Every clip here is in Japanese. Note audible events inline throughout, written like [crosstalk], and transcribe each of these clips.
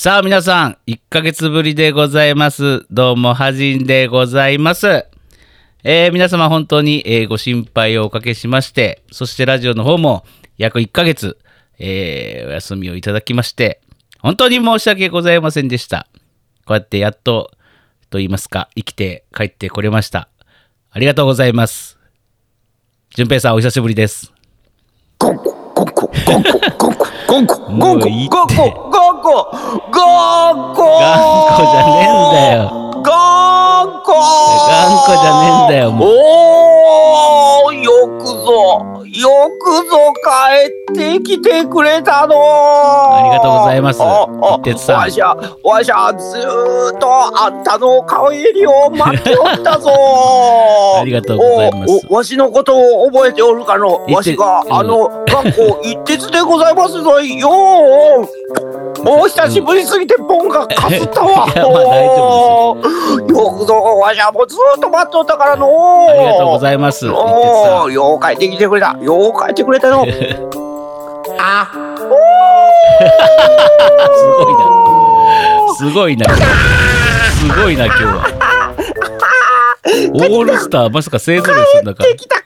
さあ皆さん、1ヶ月ぶりでございます。どうも、はじんでございます。えー皆様本当に、えーご心配をおかけしまして、そしてラジオの方も約1ヶ月、えーお休みをいただきまして、本当に申し訳ございませんでした。こうやってやっと、と言いますか、生きて帰ってこれました。ありがとうございます。淳平さん、お久しぶりです。ゴンコ、ゴンコ、ゴンコ、ゴンコ、ゴンコ、ゴンコ、ゴンコ、頑固じゃねえんだよ。ゴンコ。頑固じゃねえんだよ、もう。おー、よくぞ、よくぞ帰ってきてくれたの。ありがとうございます。ああ一徹さん。わしゃ、わしゃ、ずーっとあんたの帰りを待っておったぞ。[laughs] ありがとうございます。おおわしのことを覚えておるかの？わしが、うん。あの、学校一徹でございますぞよー。[laughs] もう久しぶりすぎてポンがかすったわ。いやまあ大丈よくぞわしはもうずーっと待っておったからのありがとうございます。おー、よう帰ってきてくれた。よう帰ってくれたの。[laughs] あ、すごいな。すごいな、今日は。[laughs] オールスター、まさか勢ぞろいするんだから帰っ。てきた、帰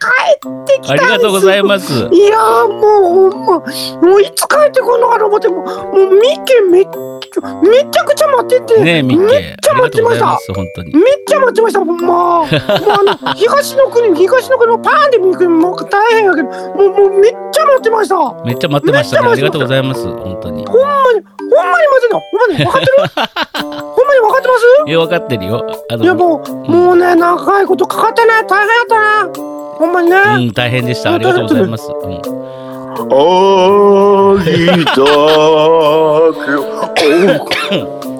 ってきた。ありがとうございます。いやーもう、もう、もういつ帰ってくるのかと思って、もう、もうミッケめっちゃ、めちゃくちゃ待ってて。ねめっケ。ちゃ待ってました。めっちゃ待ってました、ほんま。もうあの、東の国、東の国もパーンで行くもう大変やけど、もう、もうめっちゃ待ってました。ほんまめっちゃ待ってましたね。ありがとうございます、本当に。に、ほんまに待ってんの？ほんまに分かってる？ほんまに分かってます？え、分かってるよ。あいやの、もう、もうね、長いことかかったね、大変やったな。ほんまにね。うん、大変でした。ありがとうございます。うん会いたく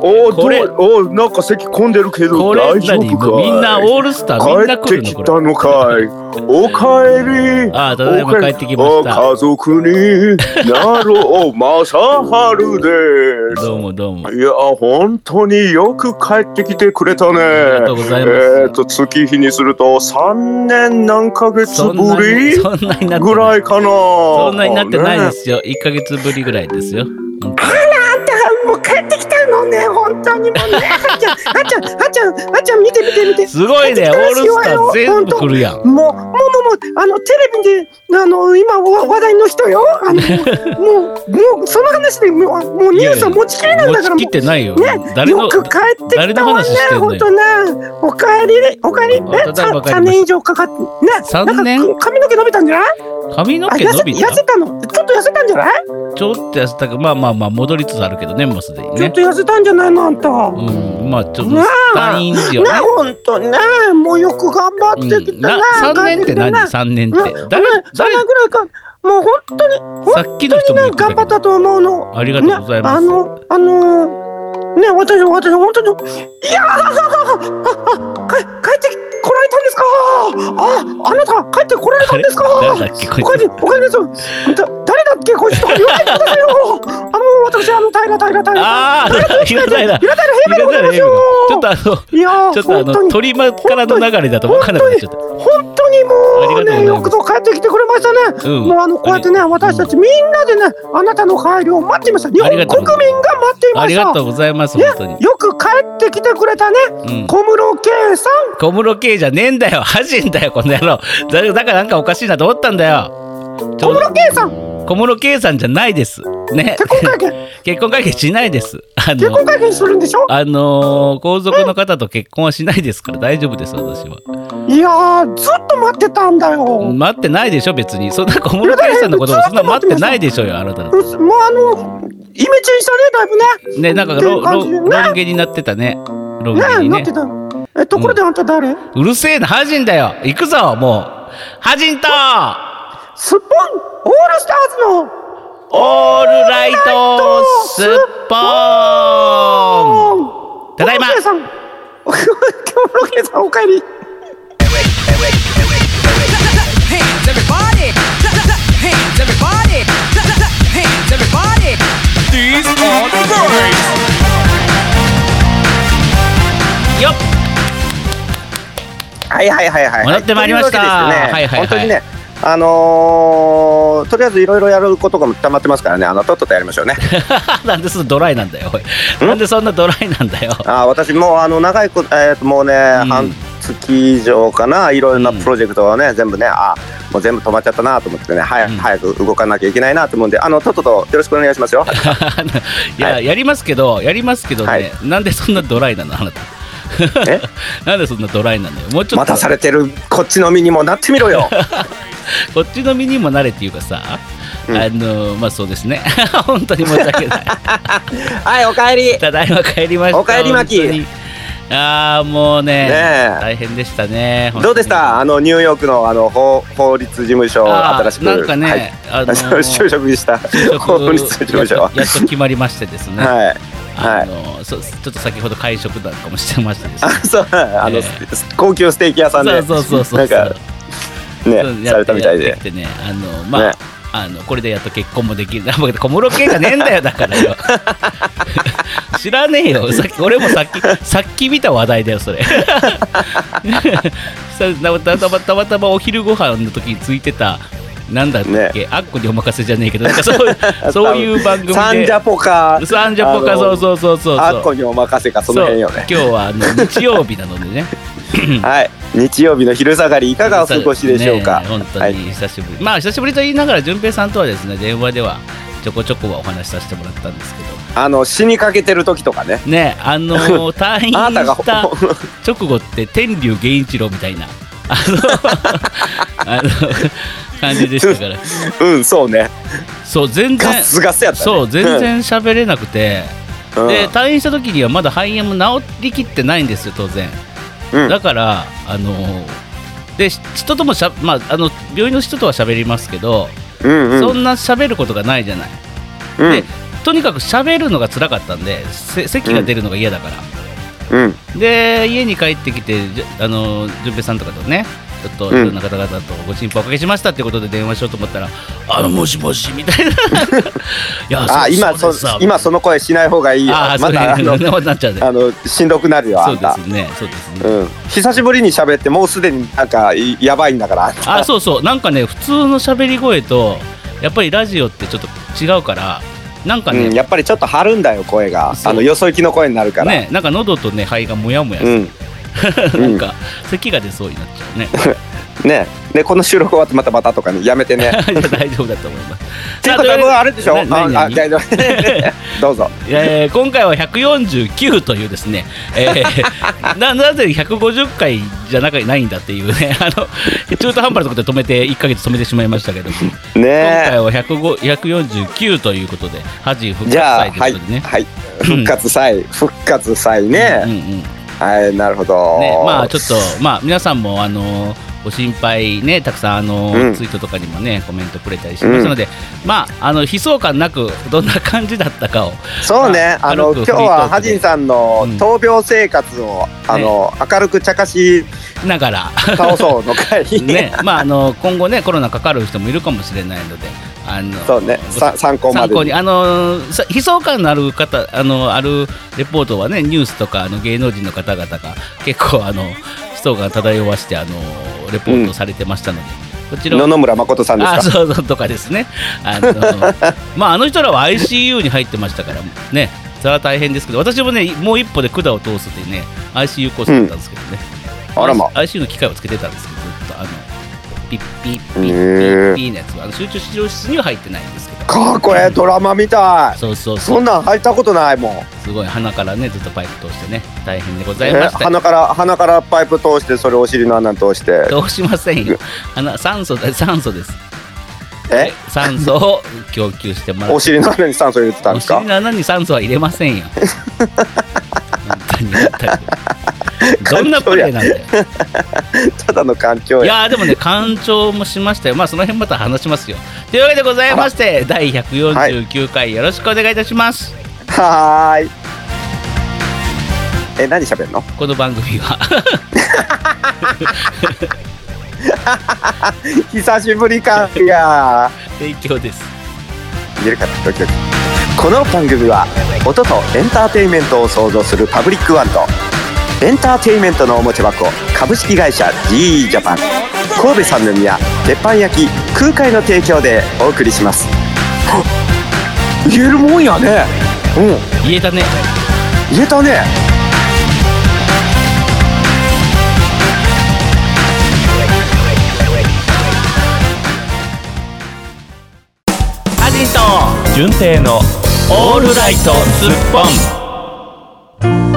おおこれおなんか咳込んでるけど大丈何夫かい？みんなオールスターみんな来帰ってき。たのかい？おかえり。ああ、ただいま帰ってきまおした。家族に。[laughs] なろう正春です。どうもどうも。いや本当によく帰ってきてくれたね。ありがとうございます。えっ、と月日にすると三年何ヶ月ぶりに、そんなになってぐ。らいかな。そんなになってないでねすよ。1ヶ月ぶりぐらいですよ。本当にも帰ってきた。のね、本当にもうね、はっちゃん、はっちゃん、はっちゃん、はっちゃん、見て見て見て。すごいね、オールスター全部来るやん。もう、もう、もう、もう、あの、テレビで、あの、今、わ話題の人よ。あの、[laughs] もう、もう、その話で、もう、もうニュースは持ちきりなんだから、も持ちきってないよ。う。誰のよく帰ってきたわね本当ね。おかえりね、おかえり。あえ、ただいま帰りました三年以上かかって、ね。三年？なんか髪の毛伸びたんじゃない？髪の毛伸びた？痩せたの？ちょっと痩せたんじゃない？ちょっと痩せたかまあまあまあ戻りつつあるけどねもうすでにねちょっと痩せたんじゃないの、あんた。うんまあちょっとねえ。退院ですよねね、本当ね、もうよく頑張ってきたね。3年って何？3年って。うん。誰？誰？年ぐらいか。もう本当に、本当にね頑張ったと思うの。ありがとうございます、ね、あの、あのー、ね、私、私、本当に、いやー、あ、あ、か帰ってこられたんですか？あ、あなた、帰ってこられたんですか？誰だっけこいおかえり、おかえりです。だ誰だっけ？こいつ言わないでくださいよ。あの、私、あの、平、平、平。ああ平平平平、平、平でございますよ。ちょっとあのいやーちょっとあの鳥間からの流れだと分からなくなっちゃった本当にもうね、よくぞ帰ってきてくれましたね。うんもうあのこうやってね、私たちみんなでね、あなたの帰りを待っていました。日本国民が待っていました。ありがとうございますね本当に、よく帰ってきてくれたね、うん小室圭さん。小室圭じゃねえんだよ。恥じんだよこの野郎。だだからなんかおかしいなと思ったんだよ。小室圭さん、小室圭さんじゃないです。ね。結婚会見、[laughs] 結婚会見しないです。あ結の婚会見するんでしょ？あのー皇族の方と結婚はしないですから大丈夫です私は。いやー、ずっと待ってたんだよ。もう待ってないでしょ別に。そんな小室圭さんのことそんな待ってないでしょうよあなただって。あの、イメチェンしたね、だいぶね。ねなんかロね。ロン毛になってたね。ロン毛ね。にねなってた。え、ところであんた誰、うるせえなハジンだよ行くぞもうハジンとスッポンオールスターズのオールライトスッポーンただいまさん。小室圭さん、お帰り。Hands everybody! Hands everybody! Hands everybody! These are the birds. よっはいはいはいはい。戻ってまいりました。はいはいはい。本当にね、あののとりあえずいろいろやることが溜まってますからね。あのとっととやりましょうね。[laughs] なんでそんなドライなんだよなんでそんなドライなんだよ。あ私もうあの長いこと、えーともうね、ん。半月以上かないろいろなプロジェクトをね、全部ねあもう全部止まっちゃったなと思ってね。早,、うん。早く動かなきゃいけないなと思うんであのとっととよろしくお願いしますよ。[laughs] いや、はい。やりますけどやりますけどね、はい。なんでそんなドライなのあなた。え [laughs] なんでそんなドライなのよ。もうちょっと。待たされてるこっちの身にもなってみろよ。[laughs] こっちの身にもなれっていうかさ、うん。あのまあそうですね。[laughs] 本当に申し訳ない。はいおかえり。ただいま帰りました。おかえりマキ本当に。ああもうねねえ。大変でしたね。どうでした？あのニューヨークのあの法法律事務所新しく。なんかねはい。あのー就職した。法律事務所。やっとやっと決まりましてですね、はいはいあのそちょっと先ほど会食なんかもしてましたですねあそうあの、え高級ステーキ屋さんで。そうそうそうそう。なんかねうんされたみたいで。てね。あのまあ、ね。あのこれでやっと結婚もできる。小室圭がねえんだよだからよ。[laughs] 知らねえよ。さっき俺もさっきさっき見た話題だよそれ。[laughs] [laughs] さたまたまたまたまお昼ご飯の時についてたなんだっけ、あっこにお任せじゃねえけど。なんかそう [laughs] そういう番組で。サンジャポかサンジャポカあのそうそうそうそう。あっこにお任せかその辺よね。そう。今日はあの日曜日なのでね。[laughs] はい。日曜日の昼下がりいかがお過ごしでしょうか、ねえ本当はい。に久しぶり、まあ久しぶりと言いながら順平さんとはですね電話ではちょこちょこはお話しさせてもらったんですけど。あの死にかけてる時とかね。ねあのー [laughs] 退院した直後って天竜源一郎みたいなあのあの感じでしたからうんそうねそう全然ガッスガスやったねそう全然喋れなくて、うんで退院した時にはまだ肺炎も治りきってないんですよ当然うんだからあので人ともしゃ、まあ、あの病院の人とは喋りますけど、うんうんそんな喋ることがないじゃない、うんでとにかく喋るのが辛かったんでせ咳が出るのが嫌だから、うん。で家に帰ってきてあの順平さんとかとねちょっといろんな方々とご心配おかけしましたってことで電話しようと思ったら「あのもしもし」みたいな。[laughs] いやあ今そ今その声しない方がいいよ。ああまたあのなっちゃうねあのしんどくなるよあそうんでたすねそうですね、うん。久しぶりに喋ってもうすでになんかいやばいんだからあそうそう。なんかね普通の喋り声とやっぱりラジオってちょっと違うからなんかね,、うん、やっぱりちょっと張るんだよ声が。あのよそ行きの声になるから、ねなんか喉とね肺がモヤモヤする、うん。[laughs] なんか咳が出そうになっちゃうね [laughs] ね。でこの収録終わってまたまたとかねやめてね。[laughs] 大丈夫だと思います。[laughs] っていうか多分あれでしょ？なあ大丈夫。[laughs] どうぞ。えー今回は149というですね、えーななぜ150回じゃなかないんだっていうねあの中途半端なところで止めて1ヶ月止めてしまいましたけども。今回ねは105 149ということで恥復活祭とはいいうことでね。はい復活祭。復活祭うんね、うんはいなるほど。ね、まあちょっとまあ皆さんもあのご心配ねたくさんあの、うん。ツイートとかにもねコメントくれたりしましたので、まああの悲壮感なくどんな感じだったかをそうね、まああの今日はハジンさんのうん。闘病生活を、あの明るく茶化しながら。倒そうの会 [laughs] ね。まああの今後ねコロナかかる人もいるかもしれないのであのそうね。参考参考に。あのさ悲壮感のある方あのあるレポートはねニュースとかあの芸能人の方々が結構あの悲壮感漂わしてあのレポートされてましたので、こちら野々村誠さんですか？あそうそうとかですね。あの [laughs] まああの人らは ICU に入ってましたからね。それは大変ですけど私もねもう一歩で管を通すっていうね ICU コースだったんですけどね、あらま。ICU の機械をつけてたんですけどずっとあのピッピッピッピへッーピッのやつは集中治療室には入ってないんですかっこええドラマみたい。そうそうそう。んそなん入ったことないもん。すごい鼻からねずっとパイプ通してね大変でございえました。鼻から鼻からパイプ通してそれお尻の穴通して。どうしませんよ。鼻酸素だ酸素です。え？酸素を供給してもらって。お尻の穴に酸素入れてたんおですか？尻の穴に酸素は入れませんよ。[laughs] 本当に本当に [laughs] どんなプレーなんだよ。[laughs] ただの環境いやでもね干潮もしましたよ。まあその辺また話しますよ。というわけでございまして第149回よろしくお願いいたします、はーい。え何喋んの？この番組は。[laughs] 久しぶりかいや提供です。見えるかな？ドキドキ。この番組は音とエンターテインメントを創造するパブリックワンとエンターテインメントのおもちゃ箱株式会社 GE ジャパン神戸三宮鉄板焼き空海の提供でお送りします。言えるもんやね。うん。言えたね。言えたね。ハジンと純正のオールライトスッポン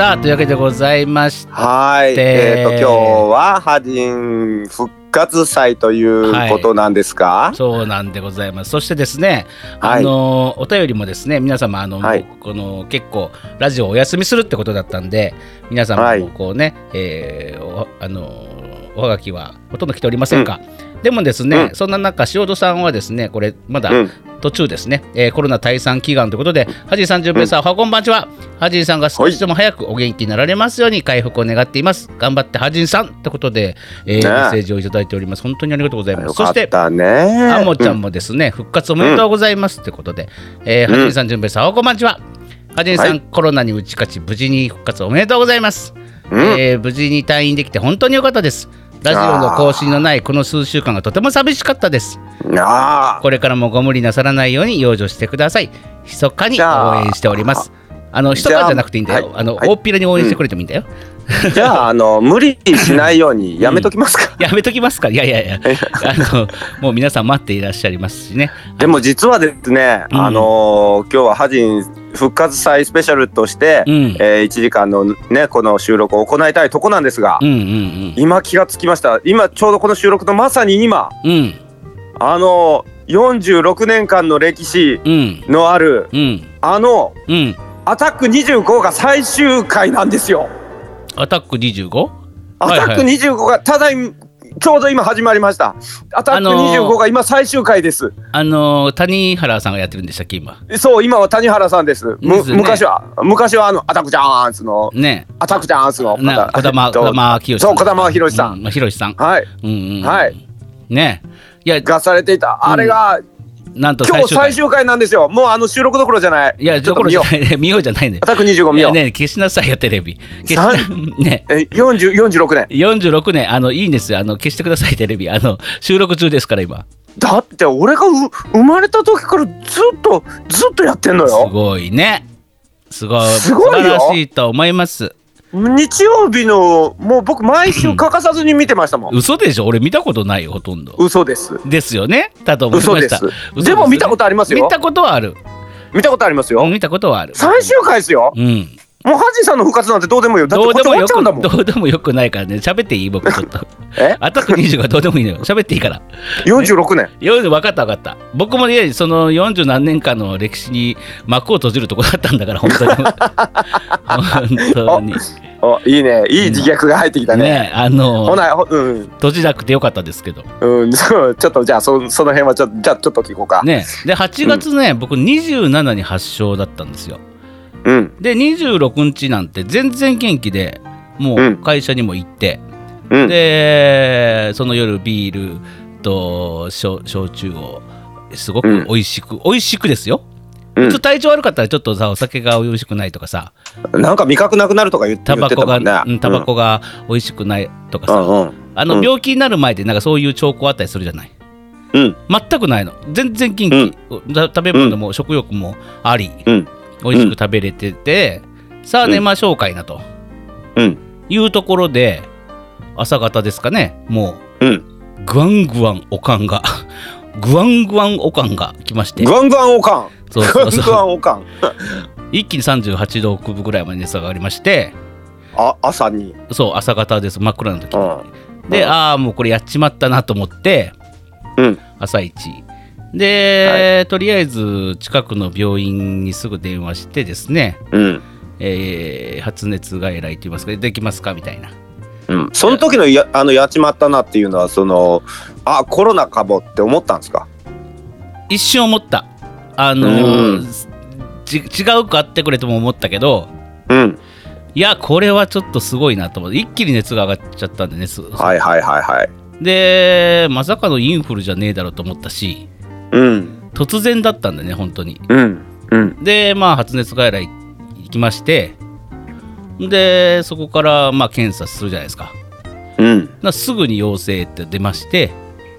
さあというわけでございまして。はい。でえっ、と今日はハジン復活祭ということなんですか、そうなんでございます。そしてですね、はい。あのお便りもですね、皆様あの、はい。この結構ラジオお休みするってことだったんで、皆様はい。もこうね、えーおあのおはがきはほとんど来ておりませんか？でもですね、うんそんな中、塩戸さんはですね、これまだうん途中ですね、えーコロナ退散祈願ということで、ハジンさん、じゅんぺいさん、おはこんばんちは。ハジンさんが少しでも早くお元気になられますように回復を願っています。頑張ってハジンさんってことで、えーねメッセージをいただいております。本当にありがとうございます。よそして、あもちゃうんもですね、復活おめでとうございますということで、えー、はじめさん、じゅんべいさん、おこんばんちは。はじめさん、はいコロナに打ち勝ち、無事に復活おめでとうございます。うんえー無事に退院できて本当に良かったです。ラジオの更新のないこの数週間がとても寂しかったです。ああこれからもご無理なさらないように養生してください。密かに応援しております。あの、一じゃあ人じゃなくていいんだよ。はいあの、はい大っぴらに応援してくれてもいいんだよ。じゃああの無理しないようにやめときますか、やめときますか？いやいやいや。あの、もう皆さん待っていらっしゃいますしね。でも実はですね、うんあのー今日はハジン復活祭スペシャルとして、うん。えー1時間のねこの収録を行いたいとこなんですが、うんうん今気がつきました今ちょうどこの収録のまさに今うん。うん。あのー46年間の歴史うん。のあるうん。あのうん。「アタック25」が最終回なんですよ。アタック 25? アタック25がただいちょうど今始まりました。アタックあのー25が今最終回です。あのー谷原さんがやってるんでしたっけ今？そう今は谷原さんです。むですね。昔は昔はあのアタックチャンスのね。アタックチャンスのな児玉えっと児玉清そう児玉博さん。うん、ひろしさん。はい。うんうん。はい。ね。いやがされていた。あれがなんと今日最終回なんですよ。もうあの収録どころじゃない。いや。どころじゃない。[laughs] 見ようじゃないんだよアタック25見よう。いやね消しなさいよテレビ。消し [laughs] ね。え40 46年。46年。あのいいんですよ。あの消してくださいテレビ。あの収録中ですから今。だって俺がう生まれた時からずっとずっとやってんのすよ。ごいね。すごい。すごいよ。素晴らしいと思います日曜日のもう僕毎週欠かさずに見てましたもん。嘘でしょ？俺見たことないよほとんど。嘘です。ですよね？だと思いました。嘘です。嘘でも見たことありますよ。見たことはある。見たことありますよ。見たことはある。最終回ですよ。うんもうハジンさんの復活なんてどうでもいいよ。だってどうでもよくわっちゃうんだもん。どうでもよくないからね。喋っていい僕ちょっと。え？アタック20がどうでもいいのよ。喋っていいから。46年。40分かった分かった。僕もねその40何年間の歴史に幕を閉じるとこだったんだから [laughs] 本当に。本当に。おいいね。いい自虐が入ってきたね。ねあのほなほうん。閉じなくてよかったですけど。うんそうちょっとじゃあそその辺はちょっとじゃあちょっと聞こうか。ね。で8月ね、僕27に発症だったんですようん。で26日なんて全然元気でもううん。会社にも行って、うん。でその夜ビールと焼焼酎をすごく美味しく、美味しくですよ。体調悪かったらちょっとさお酒が美味しくないとかさ。なんか味覚なくなるとか言ってたもんね。うんタバコが美味しくないとかさ、うんうん。あのうん。病気になる前でなんかそういう兆候あったりするじゃない。うん。全くないの。全然元気、だ食べ物も食欲もあり、うん美味しく食べれてて、さあ寝ましょうかいなとうん。いうところで朝方ですかねもうん。うグワングワンおかんが [laughs] グワングワンおかんが来まして。グワングワンおかん。そうグワングそうそう。ワンおかん。[laughs] 一気に38度9分ぐらいまで熱が上がりまして。あ朝に。そう朝方です真っ暗な時に。うん。で、うん。ああもうこれやっちまったなと思ってうん。朝一で、とりあえず近くの病院にすぐ電話してですね、うん。えー発熱外来と言いますかできますかみたいな。うん。その時のやあのやっちまったなっていうのはそのあコロナかもって思ったんですか？一瞬思った。あのうん。ち違うかってくれとも思ったけどうん。いやこれはちょっとすごいなと思って一気に熱が上がっちゃったんでねすはいはいはいはい。でまさかのインフルじゃねえだろうと思ったしうん。突然だったんだね本当に。うん。うんでまあ発熱外来行きましてでそこからまあ検査するじゃないですか。うん。なすぐに陽性って出まして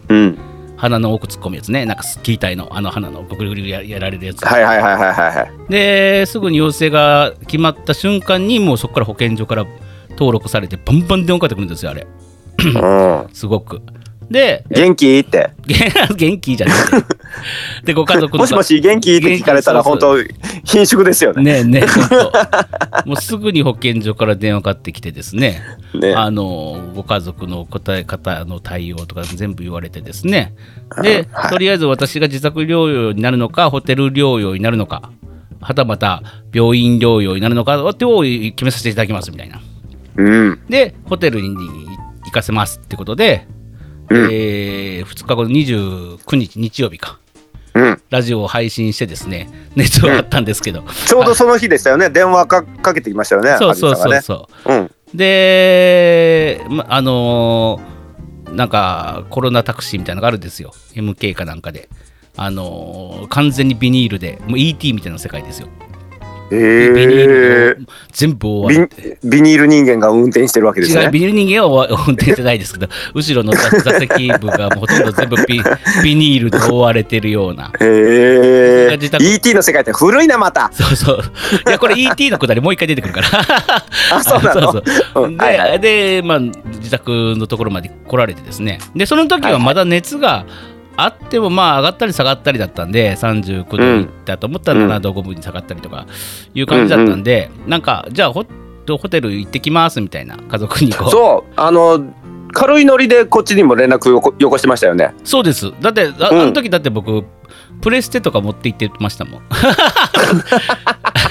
うん。鼻の奥突っ込むやつね。なんかキー体のあの鼻のぐるぐるややられるやつ、はいはいはいはいはいはい。ですぐに陽性が決まった瞬間にもうそこから保健所から登録されてバンバン電話かかってくるんですよあれ。うん。[laughs] すごくで元気？って。[laughs] 元気じゃなくてでご家族のもしもし元気って聞かれたら本元当貧縮ですよね。ねえねえ本当。もうすぐに保健所から電話かかってきてですね。ね。あのご家族の答え方の対応とか全部言われてですね。で、はい。とりあえず私が自宅療養になるのかホテル療養になるのかはたまた病院療養になるのかってを決めさせていただきますみたいな。うん。でホテルに行かせますってことで、うん。え2日後の29日日曜日か。うん。ラジオを配信してですね熱はあったんですけど、ちょうどその日でしたよね。電話かかけてきましたよねそうそうそうう。そううん。で、まあのーなんかコロナタクシーみたいなのがあるんですよ。MK かなんかで。あのー完全にビニールでもう ET みたいな世界ですよ、えビニー。ル全部ビビニール人間が運転してるわけですね。違うビニール人間は運転してないですけど [laughs] 後ろの座座席部がほとんど全部ビ [laughs] ビニールで覆われてるような。へえ自宅 ET の世界って古いなまた。そうそう。いや、これ ET のくだりもう一回出てくるから。[laughs] あそうなの？そうそう。うん。はいはで、で、まあ、自宅のところまで来られてですね。で、その時はまだ熱があっても、まあ、上がったり下がったりだったんで、39度に行ったと思ったらうん7度5分に下がったりとかいう感じだったんで、なんか、じゃあホ、ホテル行ってきますみたいな家族にこう。そうあの軽いノリでこっちにも連絡よこよこしてましたよねそうです。だって、あ,、うんあの時だって僕、プレステとか持って行ってましたもん。[laughs]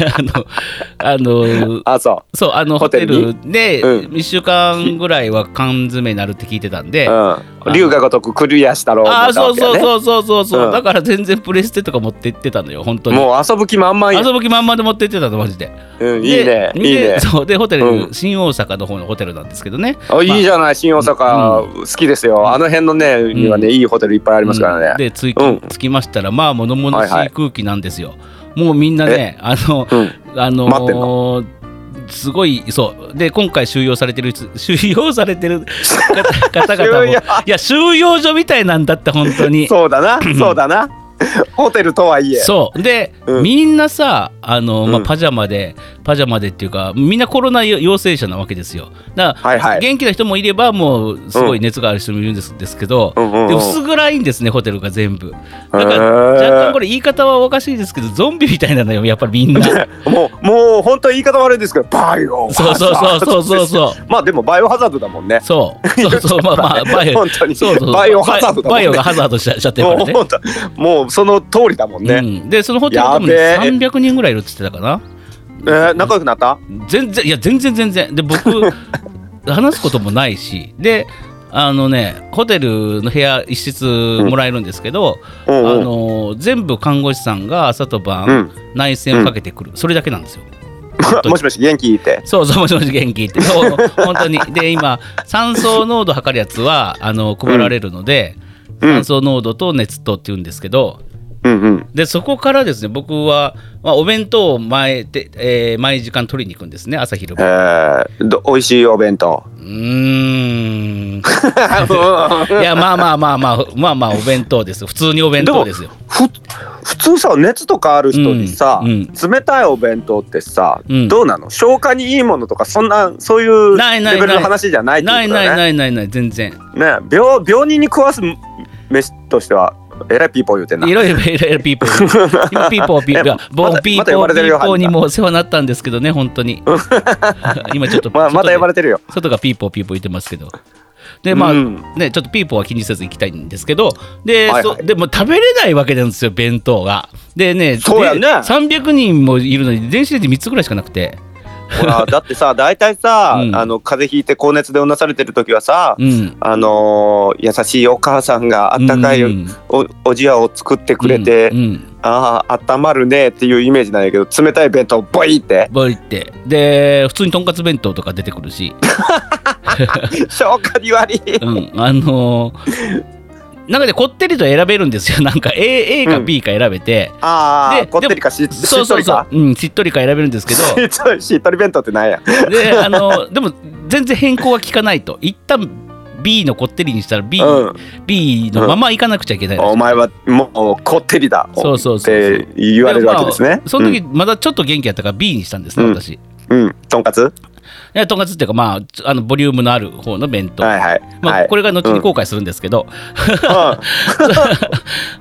あの、あの、あそそう、あのホテルでうん。1週間ぐらいは缶詰になるって聞いてたんで、ううん龍が如くクリアしたろうああ、そうそううそうそうそうそう、うん。だから全然プレステとか持って行ってたのよ、本当に。もう遊ぶ気満々や。遊ぶ気満々で持って行ってたの、マジで。うんいいねでいいね。でそうで、ホテル、うん。新大阪の方のホテルなんですけどね。あいいじゃない新大阪好きですよ。あの辺のねにはねいいホテルいっぱいありますからうん。ねで、着きましたら、まあ、物々しはいはい。い空気なんですよ。もうみんなね、あの、うん。あのすごいそう。で今回収容されてる収容されてる [laughs] 方方々もいや収容所みたいなんだって本当に。そうだな。そうだな。ホテルとはいえ。そう。で、うん。みんなさあの、まあ、うん。パジャマでパジャマでっていうかみんなコロナ陽性者なわけですよ。だから、はいはい。元気な人もいればもうすごい熱がある人もいるんです,、ですけど、うん。うんうん。で薄暗いんですねホテルが全部。だから若干これ言い方はおかしいですけどゾンビみたいなのよやっぱりみんな。[laughs] もうもう本当言い方悪いですけどバイオそうそうそうそうそう。そうまあでもバイオハザードだもんね。そう。そうそう。まあまあ [laughs] バイオ本当に。そうそうバイオハザードね。バイオがハザードしちゃしちゃってるからね。もうその通りだもんね、うん、でそのホテルでもねやべえ。300人ぐらいいるっつってたかなえー仲良くなった？全然いや全然全然。で僕 [laughs] 話すこともないし。であのねホテルの部屋一室もらえるんですけど、うんうん。あの全部看護師さんが朝と晩、うん。内線をかけてくる、それだけなんですよ。[laughs] もしもし元気って。そうそうもしもし元気って。[laughs] そう本当に。で今酸素濃度測るやつはあの配られるので、うん。酸素濃度と熱とっていうんですけどうんうん。でそこからですね僕は、まあ、お弁当を前で、えー毎時間取りに行くんですね朝昼え晩ー、ど美味しいお弁当。うーん。[laughs] いやまあまあまあまあまあまあお弁当です普通にお弁当ですよ。ふ普通さ熱とかある人にさ、うん冷たいお弁当ってさ、うん。どうなの？消化にいいものとかそんなそういうないないレベルの話じゃないないないないないない全然。ね病病人に食わす飯としてはえらいピーポー言うてんな。いろいろいろいろピーポー。ピーポーピーポー。ボまたーピーポーピーポーにもお世話になったんですけどね本当に。[laughs] 今ちょっとまあまた呼ばれてるよ。外がピーポーピーポー言ってますけど。でまあ、うん。ねちょっとピーポーは気にせず行きたいんですけど。で,そ、はいはい。でも食べれないわけなんですよ弁当が。でねそうやね。で300人もいるのに電子レンジ3つぐらいしかなくてほら [laughs] だってさ大体さ、うん。あの風邪ひいて高熱でうなされてる時はさ、うん。あのー優しいお母さんがあったかいうん。おおじやを作ってくれて、うん。うん。ああ温まるねっていうイメージなんやけど冷たい弁当ボイって。ボイって。で普通にとんかつ弁当とか出てくるし。[laughs] 消化に悪い。うん、あのーなんかねこってりと選べるんですよ。[laughs] なんか A, A かうん。B か選べて、でああこってりかしそうそうとりか。そう、うん、しっとりか選べるんですけど。[laughs] しっとり弁当ってなんや？であのでも全然変更は効かないと。一旦 B のこってりにしたら B,、うん。B のまま行かなくちゃいけないらしいお前はもうこってりだ。そうそうそう言われるわけですね。まあ、その時まだちょっと元気やったから B にしたんですね、うん。私。いうん、うん、とんかつ？やとんかつっていうかまああのボリュームのある方の弁当、はいはい。まあ、はい。これが後に後悔するんですけど、うん。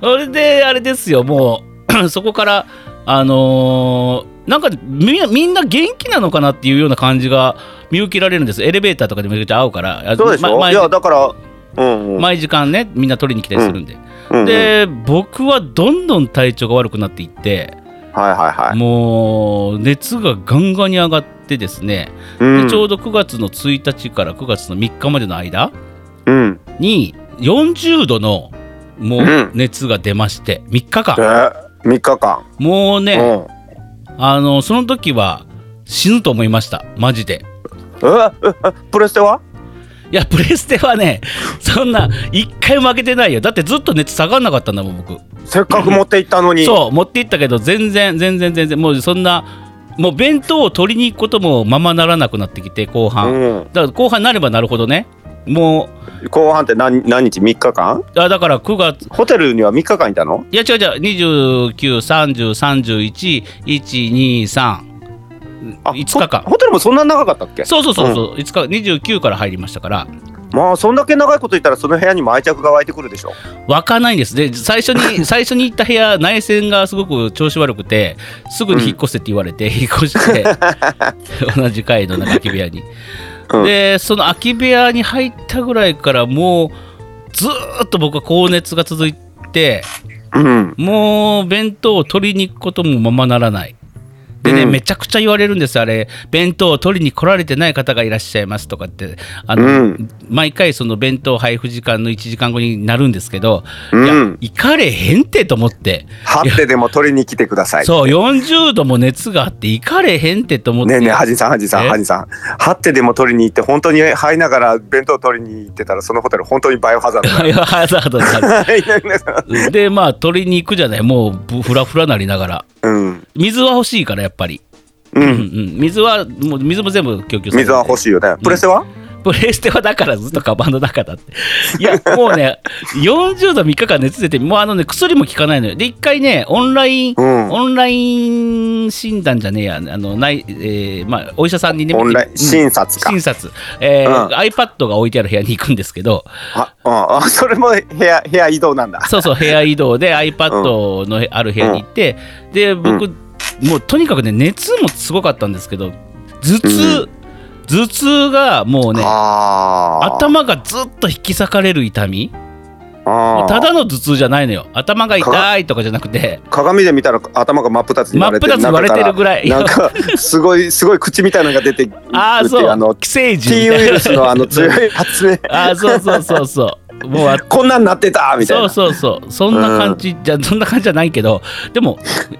[laughs] それであれですよもう [clears throat] そこからあのーなんかみんなみんな元気なのかなっていうような感じが見受けられるんです。エレベーターとかでめちゃくちゃ会うから。あそうでしょ、ま毎いやだからうんうん。毎時間ねみんな取りに来たりするんで、うんうん。で僕はどんどん体調が悪くなっていってはいはいはい。もう熱がガンガンに上がってですね、うん。でちょうど9月の1日から9月の3日までの間うん。に40度のもううん。熱が出まして3日間。え3日間。もうね、うん。あのその時は死ぬと思いました。マジで。えええプレステは？いやプレステはねそんな一回負けてないよ。だってずっと熱下がんなかったんだもん僕。せっかく持って行ったのに。そう持って行ったけど全然全然全然もうそんなもう弁当を取りに行くこともままならなくなってきて後半、うん、だから後半なればなるほどね。もう後半って何何日？3日間？あだから9月。ホテルには3日間いたの？いや違う違う。29、30、31、1、2、3 5日間。ホテルもそんな長かったっけ？そうそうそうそう、うん、5日29から入りましたから。まあそんだけ長いこと言ったらその部屋にも愛着が湧いてくるでしょ湧かないんです。で最初に [laughs] 最初に行った部屋内線がすごく調子悪くてすぐに引っ越せって言われて、うん、引っ越して [laughs] 同じ階の空き部屋に、うん、でその空き部屋に入ったぐらいからもうずっと僕は高熱が続いて、うん、もう弁当を取りに行くこともままならない。でね、うん。めちゃくちゃ言われるんですあれ弁当を取りに来られてない方がいらっしゃいますとかって。あの、うん。毎回その弁当配布時間の1時間後になるんですけど、うん。いや行かれへんってと思って。張ってでも取りに来てくださいそう40度も熱があって行かれへんってと思って。ねえねえはじさんはじさんえ？はじさん。張ってでも取りに行って本当に入りながら弁当取りに行ってたらそのホテル本当にバイオハザードだ [laughs] バイオハザード [laughs] でまあ取りに行くじゃない。もうぶフラフラなりながらん。水は欲しいからやっぱり、ううんうん。ん、水はもう水も全部供給され水は欲いしいよね。プレステは？プレステはだからずっとカバンの中だって。いやもうね40度3日間熱出てもうあのね薬も効かないのよ。で一回ねオンライン、うん。オンライン診断じゃねえや。あのない、えーまあ、お医者さんにねオンラインうん。診察か。診察、えーうん。iPad が置いてある部屋に行くんですけど。あああ [laughs] それも部屋部屋移動なんだ。そうそう部屋移動で iPad のある部屋に行って、で僕、もうとにかくね熱もすごかったんですけど頭痛、頭痛がもうね頭がずっと引き裂かれる痛み。ただの頭痛じゃないのよ。頭が痛いとかじゃなくて。鏡で見たら頭が真っ二つに割れて真っ二つに割れてるぐらい。なんかすごい [laughs] すごい口みたいなのが出てくるってああそうあの寄生 T 獣ウイルスのあの強い発ね [laughs] ああそうそうそうそう。もうあこんなんなってたみたいそなうそうそう。そんな感じ、じゃそんな感じじゃないけどでも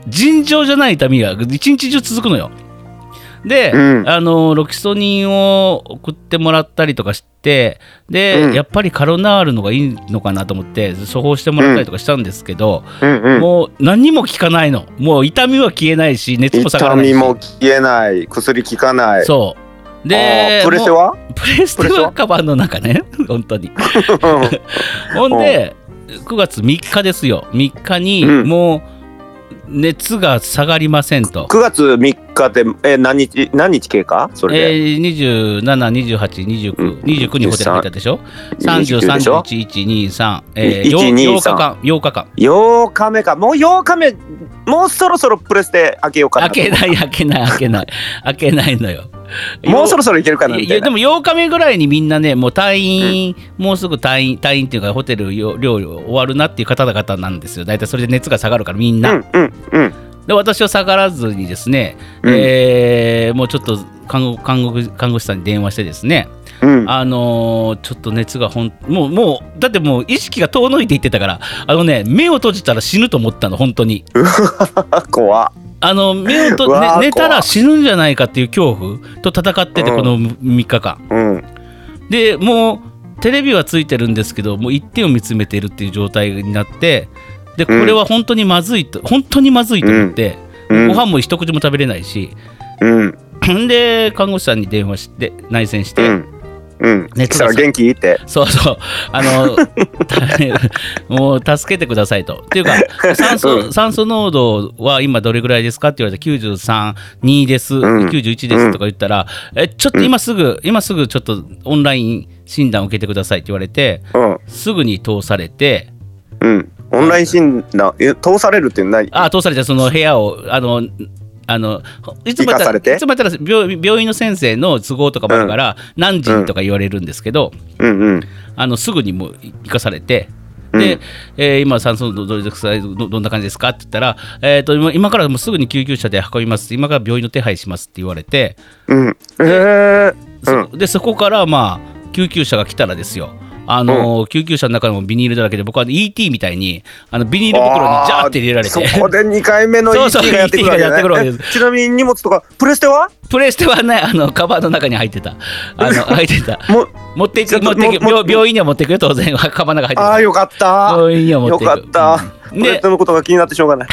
尋常じゃない痛みが一日中続くのよで、うん。あのロキソニンを送ってもらったりとかしてで、うん。やっぱりカロナールのがいいのかなと思って処方してもらったりとかしたんですけど、うんうん。もう何にも効かないの。もう痛みは消えないし熱も下がらないし。痛みも消えない。薬効かない。そう。あでープレステは？プレステはは？カバンの中ね。[laughs] 本当に。ほんで9月3日ですよ。3日にうん。もう熱が下がりませんと、9月3日ってえ何日何日経過？そえれで、ー、27282929、うん。29にホテル入ったでしょ？29でしょ？303123えー、1 2 8日間8日間8日目か。もう8日目。もうそろそろプレステ開けようかな開けない開けない開けない。[laughs] 開けないのよ。もうそろそろいけるかないやでも8日目ぐらいにみんなねもう退院、もうすぐ退院退院っていうかホテル療療終わるなっていう方々なんですよ。大体それで熱が下がるからみんな、うんうんうんで私は下がらずにですね、うん。えーもうちょっと看護看護看護師さんに電話してですね、うん。あのーちょっと熱がほんもうもうだってもう意識が遠のいていってたからあのね目を閉じたら死ぬと思ったの本当に。[laughs] 怖っ。あの目をと、ね寝たら死ぬんじゃないかっていう恐怖と戦っててうん。この3日間、うん。でもうテレビはついてるんですけどもう一点を見つめているっていう状態になってでこれは本当にまずいと、本当にまずいと思って、うんご飯も一口も食べれないしうんで看護師さんに電話して内線して、うん。うん。熱が元気？って。そうそう、あの、[laughs] もう助けてくださいと。っていうか、酸素、うん酸素濃度は今どれぐらいですかって言われて、93、2です、ん91ですとか言ったら、え、ちょっと今すぐ、今すぐちょっとオンライン診断を受けてくださいって言われて、うん。すぐに通されて、うん。オンライン診断、え通されるって何あ、通されて、その部屋を、あの、あのいつもやったらいつもやったら病病院の先生の都合とかもあるから、何時とか言われるんですけど、うんうん。あのすぐにもう行かされて、うんで、えー今、酸素どどれどどんな感じですかって言ったら、えー、と今今からもうすぐに救急車で運びます、今から病院の手配しますって言われて、うん。えー。そでそこから、まあ、救急車が来たらですよ。あのー救急車の中でもビニールだらけで僕は ET みたいにあのビニール袋にジャーって入れられて。そこで2回目の ET がやってくるわけ ET がやってくるわけねです。えちなみに荷物とかプレステは？プレステはねあの [laughs] カバンの中に入ってた。あの入ってた。もう持っていく持っていく病病院には持っていくよ当然カバンの中に入ってた。ああよかった。病院には持っよていく。かった。うんプレステのことが気になってしょうがない。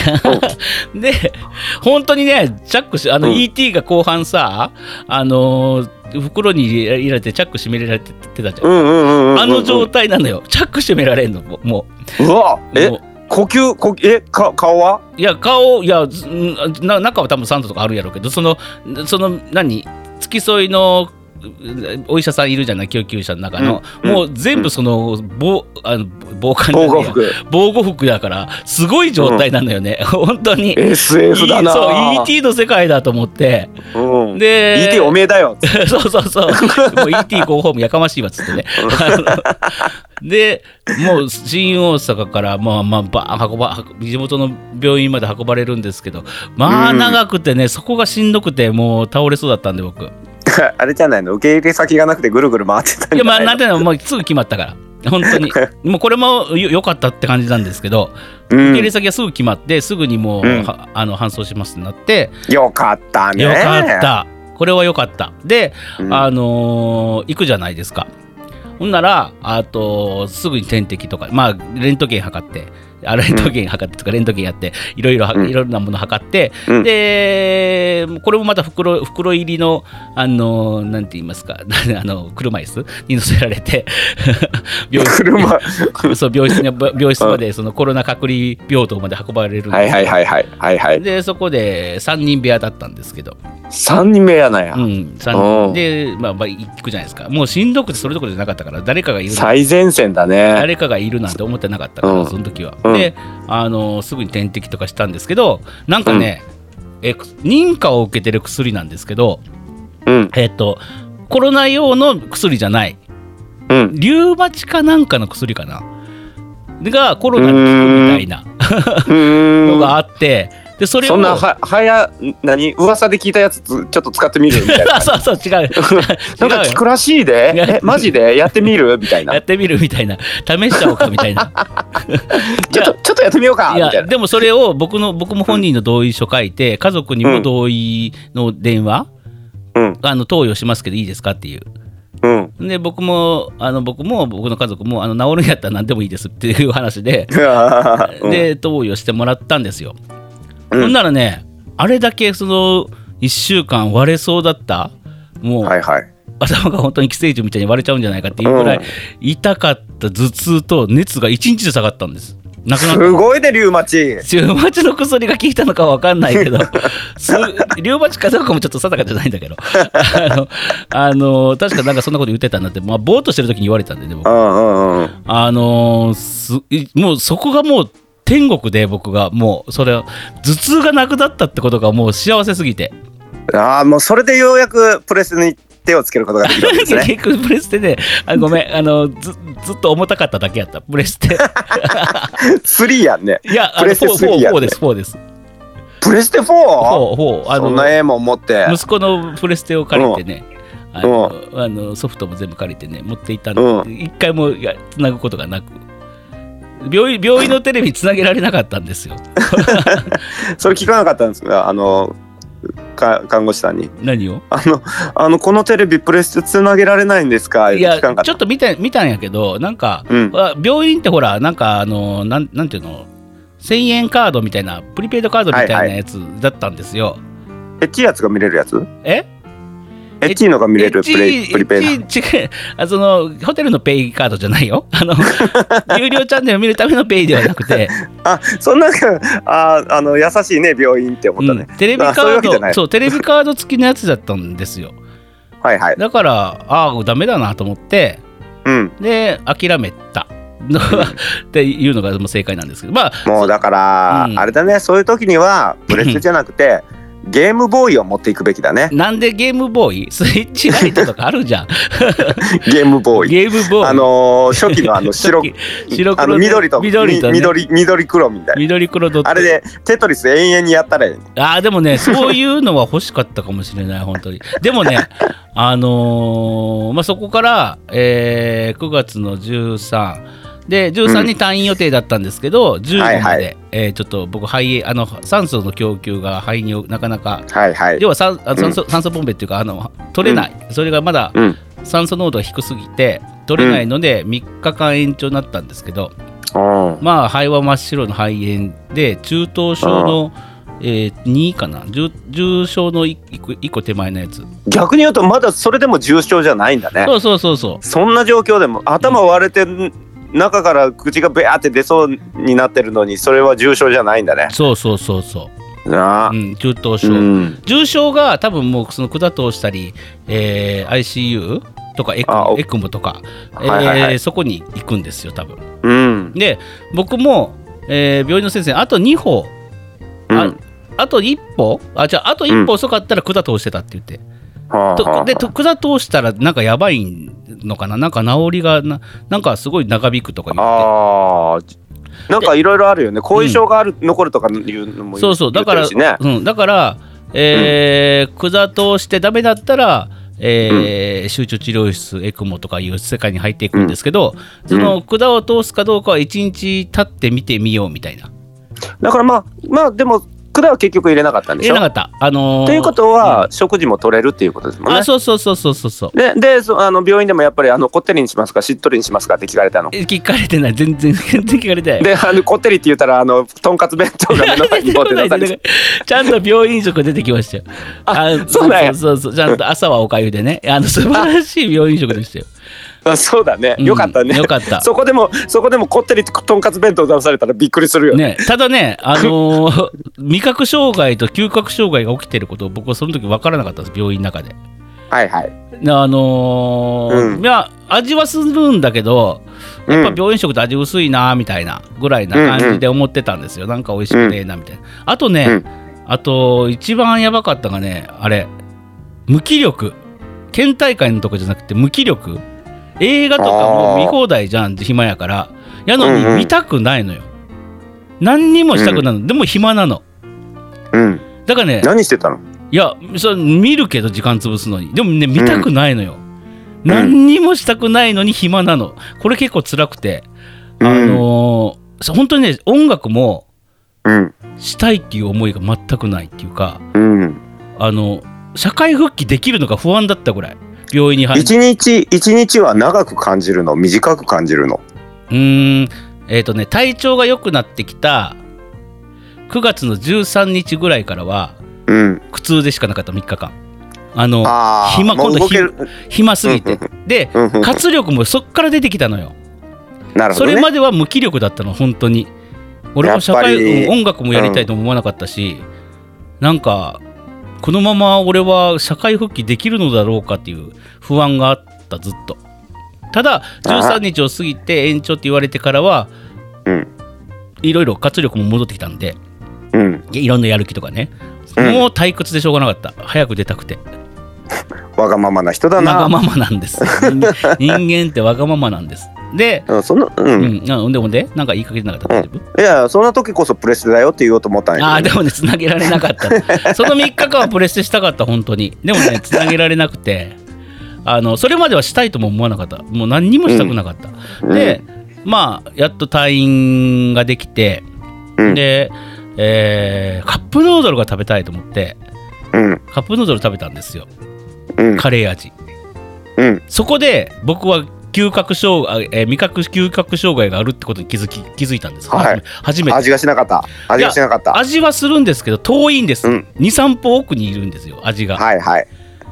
[laughs] で本当にねチャックしあの、うん。ET が後半さあのー袋に入れ入れてチャック閉められてたじゃん、あの状態なのよ。チャック閉められんのもう。もう。わうえもう呼吸呼吸えか顔は？いや顔いやな中は多分酸素とかあるやろうけどそのその何？付き添いのうお医者さんいるじゃない救急車の中の、うん。もう全部その防あの防寒防護服。防護服やからすごい状態なのよね、本当に。SF だな。そう ET の世界だと思って。うん。で ET おめえだよ。[laughs] そうそうそう。[laughs] もう ET 広報もやかましいわっつってね。で、もう新大阪から、まあまあ、ばー運ば、地元の病院まで運ばれるんですけど、まあうん。長くてね、そこがしんどくて、もう倒れそうだったんで、僕。い [laughs] あれじゃないの？受け入れ先がなくてぐるぐる回ってたんじや、まあ、ゃないの？なんていうの、[laughs] もうすぐ決まったから。本当に。[laughs] もうこれもよ良かったって感じなんですけど、うん受け入れ先がすぐ決まって、すぐにもう、うんはあの搬送しますってなって、よかったねよかった。これは良かった。で、うんあのー行くじゃないですか。ほんなら、あと、すぐに点滴とか、まあ、レントゲン測って、あレントゲン測ってとか、レントゲンやって、いろいろいろんなもの測って、うん。で、これもまた袋袋入りの、あのーなんて言いますか、[laughs] あの車椅子に乗せられて、[laughs] 病室車。[laughs] そう病室に病室まで、そのコロナ隔離病棟まで運ばれるはいはいはいはい。はいはい。で、そこで3人部屋だったんですけど、3人目やなや、うん、三うん。で、まあ、まあ、行くじゃないですか。もうしんどくてそれどころじゃなかったから、誰かがいる。な最前線だね。誰かがいるなんて思ってなかったから、うん。その時は。うん。で、あのすぐに点滴とかしたんですけど、なんかね、え認可を受けてる薬なんですけど、うん。えっと、コロナ用の薬じゃない、うん。リュウマチかなんかの薬かな。がコロナに効くみたいなうーん。[laughs] のがあって、でそれをそんなははや何噂で聞いたやつつちょっと使ってみるみたいな。[laughs] そうそう違う。[laughs] なんか聞くらしいで。マジで？やってみる？みたいな。やってみるみたいな。試しちゃおうかみたいな。[laughs] ちょっとちょっとやってみようかいみたいな。やでもそれを僕の僕も本人の同意書書いて家族にも同意の電話、うん。あの投与しますけどいいですかっていう。うん。で僕もあの僕も僕の家族もあの治るんやったら何でもいいですっていう話で、うん。で投与してもらったんですよ、うん。ほんならねあれだけその1週間割れそうだったもう、はいはい。頭が本当に寄生虫みたいに割れちゃうんじゃないかっていうぐらいうん。痛かった頭痛と熱が1日で下がったんです。なくなすごいねリュウマチ。リュウマチの薬が効いたのかは分かんないけど。[laughs] すリュウマチかどうかもちょっと定かじゃないんだけど。あのあの確かなんかそんなこと言ってたんだって、まあ、ぼーっとしてる時に言われたんでね僕。うんうんうんあのもうそこがもう天国で僕がもうそれ頭痛がなくなったってことがもう幸せすぎて。ああもうそれでようやくプレスに手をつけることができるわけですね。[laughs] 結局プレステで、あごめん。[laughs] あのずずっと重たかっただけやったプレステ。3やんね。[laughs] いやプレステ4 3や4ね。です4です。プレステ 4? 4 4あのそんなええもん持って。息子のプレステを借りてね、あのあのソフトも全部借りてね持っていったんで、う一回もつなぐことがなく病院病院のテレビつなげられなかったんですよ。[laughs] それ聞かなかったんですがあのか看護師さんに。何を？あのあのこのテレビプレステつなげられないんですか？いやちょっと見た見たんやけどなんか、うん。あ病院ってほらなんかあのなんなんていうの？1000円カードみたいなプリペイドカードみたいなやつだったんですよ、えっちい。やつが見れるやつ？え？エッチーのが見れるプレイエッチプリペイ違う。あそのホテルのペイカードじゃないよ。あの [laughs] 有料チャンネルを見るためのペイではなくて、あそんなああの優しいね病院って思ったね、うん。テレビカードそうテレビカード付きのやつだったんですよ。はいはい。だからああダメだなと思ってうん。で諦めた。の [laughs] っていうのが正解なんですけど。まあもうだから、うん。あれだねそういう時にはプレステじゃなくて [laughs] ゲームボーイを持っていくべきだね。なんでゲームボーイ？[laughs] スイッチライトとかあるじゃん。[laughs] ゲームボーイ。ゲームボーイ。あのー初期のあの [laughs] 白白黒あの緑と緑と、ね、み緑緑黒みたいな。緑黒ドット。あれでテトリス永遠にやったらいいああでもねそういうのは欲しかったかもしれない本当に。でもねあのーまあそこから、えー9月の13で13に退院予定だったんですけど、15まで、はいはい。えーちょっと僕肺あの酸素の供給が肺になかなかはいはい。要は酸あ酸素,、酸素ボンベっていうかあの取れない、それがまだうん。酸素濃度が低すぎて取れないので3日間延長になったんですけど、うんまあ肺は真っ白の肺炎で中等症の、えー、2かな。重重症の 1, 個一個手前のやつ。逆に言うとまだそれでも重症じゃないんだね。そうそうそうそう。そんな状況でも頭割れて中から口がベアって出そうになってるのにそれは重症じゃないんだね。そうそうそうそなあ。う、うん、中等症、うん。重症が多分もうその管通したり、えー ICU とかエクエクモとか、はいはいはい。えーそこに行くんですよ多分。うん。で僕も、えー病院の先生にあと2歩。あうん。あと一歩？あじゃああと一歩遅かったら管通してたって言って、とでと管通したらなんかやばいのかな？なんか治りがななんかすごい長引くとか言って。あーなんかいろいろあるよね。後遺症がある、残るとかいうのもそうそう。だから、うん、だから、えー管通してダメだったら、えー集中治療室エクモとかいう世界に入っていくんですけど、その管を通すかどうかは1日経ってみてみようみたいな。だからまあまあでも管は結局入れなかったんでしょ？入れなかった。あのーということは、食事も取れるっていうことですもんね。あそうそうそうそうそう。そうででそあの病院でもやっぱりあのこってりにしますかしっとりにしますかって聞かれたの。え [laughs] 聞かれてない。全然全然聞かれてない。であのこってりって言ったらあのとんかつ弁当が目の前に [laughs] 持って出されてちゃんと病院食出てきましたよ。[laughs] あのそうなんや。そうそうそう。ちゃんと朝はおかゆでね。あの素晴らしい病院食でしたよ。あそうだね。うん。よかったね、よかった。[laughs] そこでもそこでもこってりととんかつ弁当出されたらびっくりするよ。ねね、ただね、あのー [laughs] 味覚障害と嗅覚障害が起きてることを僕はその時分からなかったんです病院の中で。はいはい。あのーうん。いや味はするんだけどやっぱうん病院食って味薄いなみたいなぐらいな感じで思ってたんですよ、なんか美味しくねえなみたいな。あとね、うん。あと一番やばかったのがねあれ無気力。県大会のとこじゃなくて無気力映画とかも見放題じゃん暇やからやのうんうん。に見たくないのよ、何にもしたくないの、でも暇なの。うん。だからね何してたの？いやそれ見るけど時間潰すのに。でもね見たくないのよ、うん。何にもしたくないのに暇なの。これ結構辛くて、うん。あのー本当にね音楽もうん。したいっていう思いが全くないっていうかうん。あの社会復帰できるのが不安だったぐらい病院に入一日一日は長く感じるの短く感じるの。うーん。えっ、とね体調が良くなってきた9月の13日ぐらいからはうん。苦痛でしかなかった。3日間。あの暇今度暇すぎて。でうんうん。活力もそっから出てきたのよ。そなるほどね。れまでは無気力だったの本当に。俺も社会音楽もやりたいとも思わなかったし、なんかこのまま俺は社会復帰できるのだろうかっていう不安があったずっと。ただ13日を過ぎて延長って言われてからはうん。いろいろ活力も戻ってきたんでうん。いろんなやる気とかね、うん。もう退屈でしょうがなかった。早く出たくて。[laughs] わがままな人だな。わがままなんです。人人間ってわがままなんですでうんそんなううん。ん、あほんでほんでなんか言いかけてなかった大丈夫、いやそんな時こそプレステだよって言おうと思ったんやけど。ああでもねつなげられなかった。[laughs] その3日間はプレステしたかった本当に。でもねつなげられなくて。あのそれまではしたいとも思わなかった。もう何にもしたくなかった、でまあやっと退院ができて、うん。で、えーカップヌードルが食べたいと思って。うん。カップヌードル食べたんですよ。うん。カレー味。うん。そこで僕は嗅覚障害、えー味覚嗅覚障害があるってことに気づき気づいたんです、はい。初めて。味がしなかった。味がしなかった。味はするんですけど遠いんです、うん。23歩奥にいるんですよ味が、はいはい。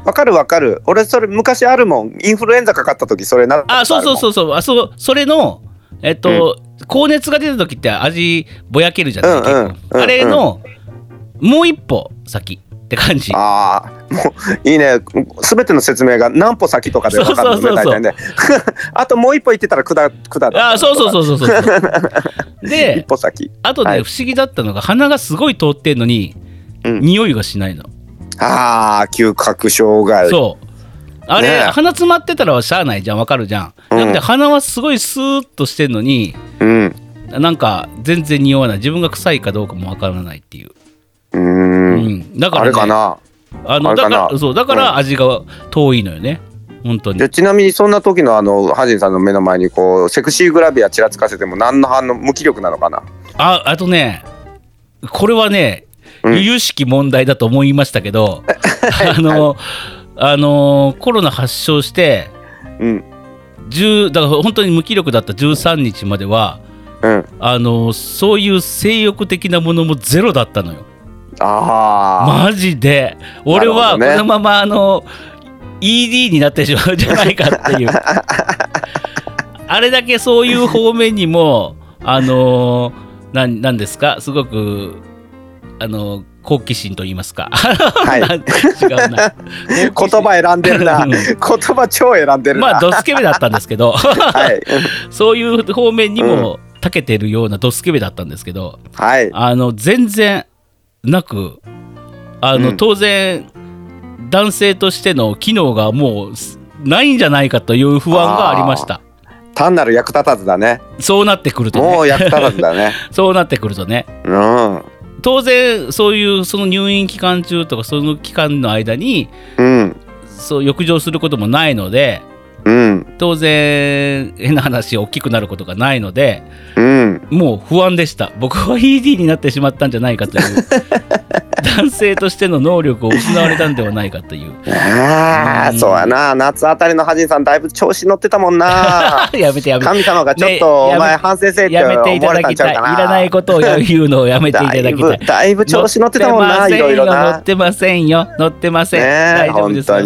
わかるわかる。俺それ昔あるもん。インフルエンザかかった時それなったあそうそうそううそう。あそうそれのえっと、高熱が出た時って味ぼやけるじゃない、うんうん。結構。あれの、もう一歩先って感じ。ああ、もういいね。すべての説明が何歩先とかでわかるのね、そうそう。そうそう大体ね。[laughs] あともう一歩行ってたら管、管だ。あそうそうそうそうそう。[laughs] そう一で歩先。あとね、はい。不思議だったのが鼻がすごい通ってんのに、うん。匂いがしないの。ああ、嗅覚障害。そう。あれ、ねえ。鼻詰まってたらしゃあないじゃん。わかるじゃん、うん。なくて鼻はすごいスーッとしてんのにうん。なんか全然匂わない。自分が臭いかどうかもわからないっていう、うん。ん、だから、ね、あれかな？あのだからそうだから味が遠いのよね。本当に。でちなみにそんな時のあのハジンさんの目の前にこうセクシーグラビアちらつかせても何の反応無気力なのかな？ああとねこれはねうん。由々しき問題だと思いましたけど、[laughs] あの、あのコロナ発症してうん。10だから本当に無気力だった13日まではうん。あのそういう性欲的なものもゼロだったのよ。マジで。俺はこのままあの ED になってしまうんじゃないかっていう。[laughs] あれだけそういう方面にもあのなんなんですか？すごくあの好奇心と言いますか、はい。[laughs] 違うな。[laughs] 言葉選んでるな。うん。言葉超選んでるな。まあドスケベだったんですけど。はい。そういう方面にも長けてるようなドスケベだったんですけど。はい。あの全然なくあの、うん当然男性としての機能がもうすないんじゃないかという不安がありました単なる役立たずだね。そうなってくるとねもう役立たずだね。[laughs] そうなってくるとねうん。当然そういうその入院期間中とかその期間の間にうん。そう浴場することもないのでうん。当然変な話大きくなることがないのでうん。もう不安でした僕は ED になってしまったんじゃないかという [laughs] 男性としての能力を失われたんではないかというああ、うんそうやな。夏あたりのハジンさんだいぶ調子乗ってたもんな。[laughs] やめてやめて神様がちょっねとやめお前反省せえってやめてい思われたただきたい。いんちゃうかな。らないことを言うのをやめていただきたい。だいぶ調子乗ってたもんな、いろいろ乗なっ。てませんよ。乗ってません。ねえ、大丈夫ですよ。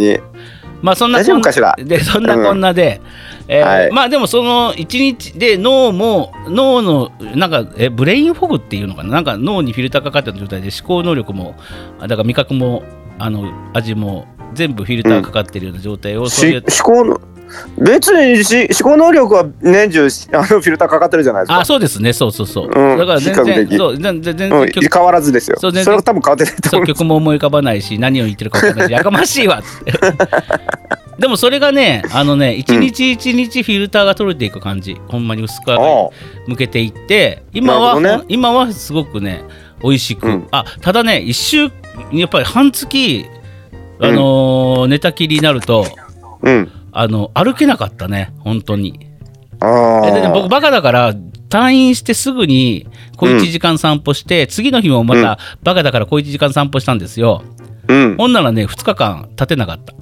まあそんな大丈夫かしら？でそんなこんなで、えーはい。まあでもその一日で脳も脳のなんかえブレインフォグっていうのかな？なんか脳にフィルターかかった状態で思考能力もあだから味覚もあの味も全部フィルターかかってるような状態を、そういうし思考の別にし思考能力は年中しあのフィルターかかってるじゃないですか。あそうですね。そうそうそう、うん。だから全然そう全然全うん、変わらずですよ。そう全然それは多分変わってないと思う。曲も思い浮かばないし何を言ってるか分かんないしやかましいわって。[laughs] でもそれがねあのね一日一日フィルターが取れていく感じ。ほんまに薄く向けていって今は、ね。今はすごくね美味しく、うん。あただね一週やっぱり半月あのー寝たきりになるとうん。あの歩けなかったね本当に。僕バカだから退院してすぐに小1時間散歩して、次の日もまたバカだから小1時間散歩したんですよ、うん。ほんならね2日間立てなかった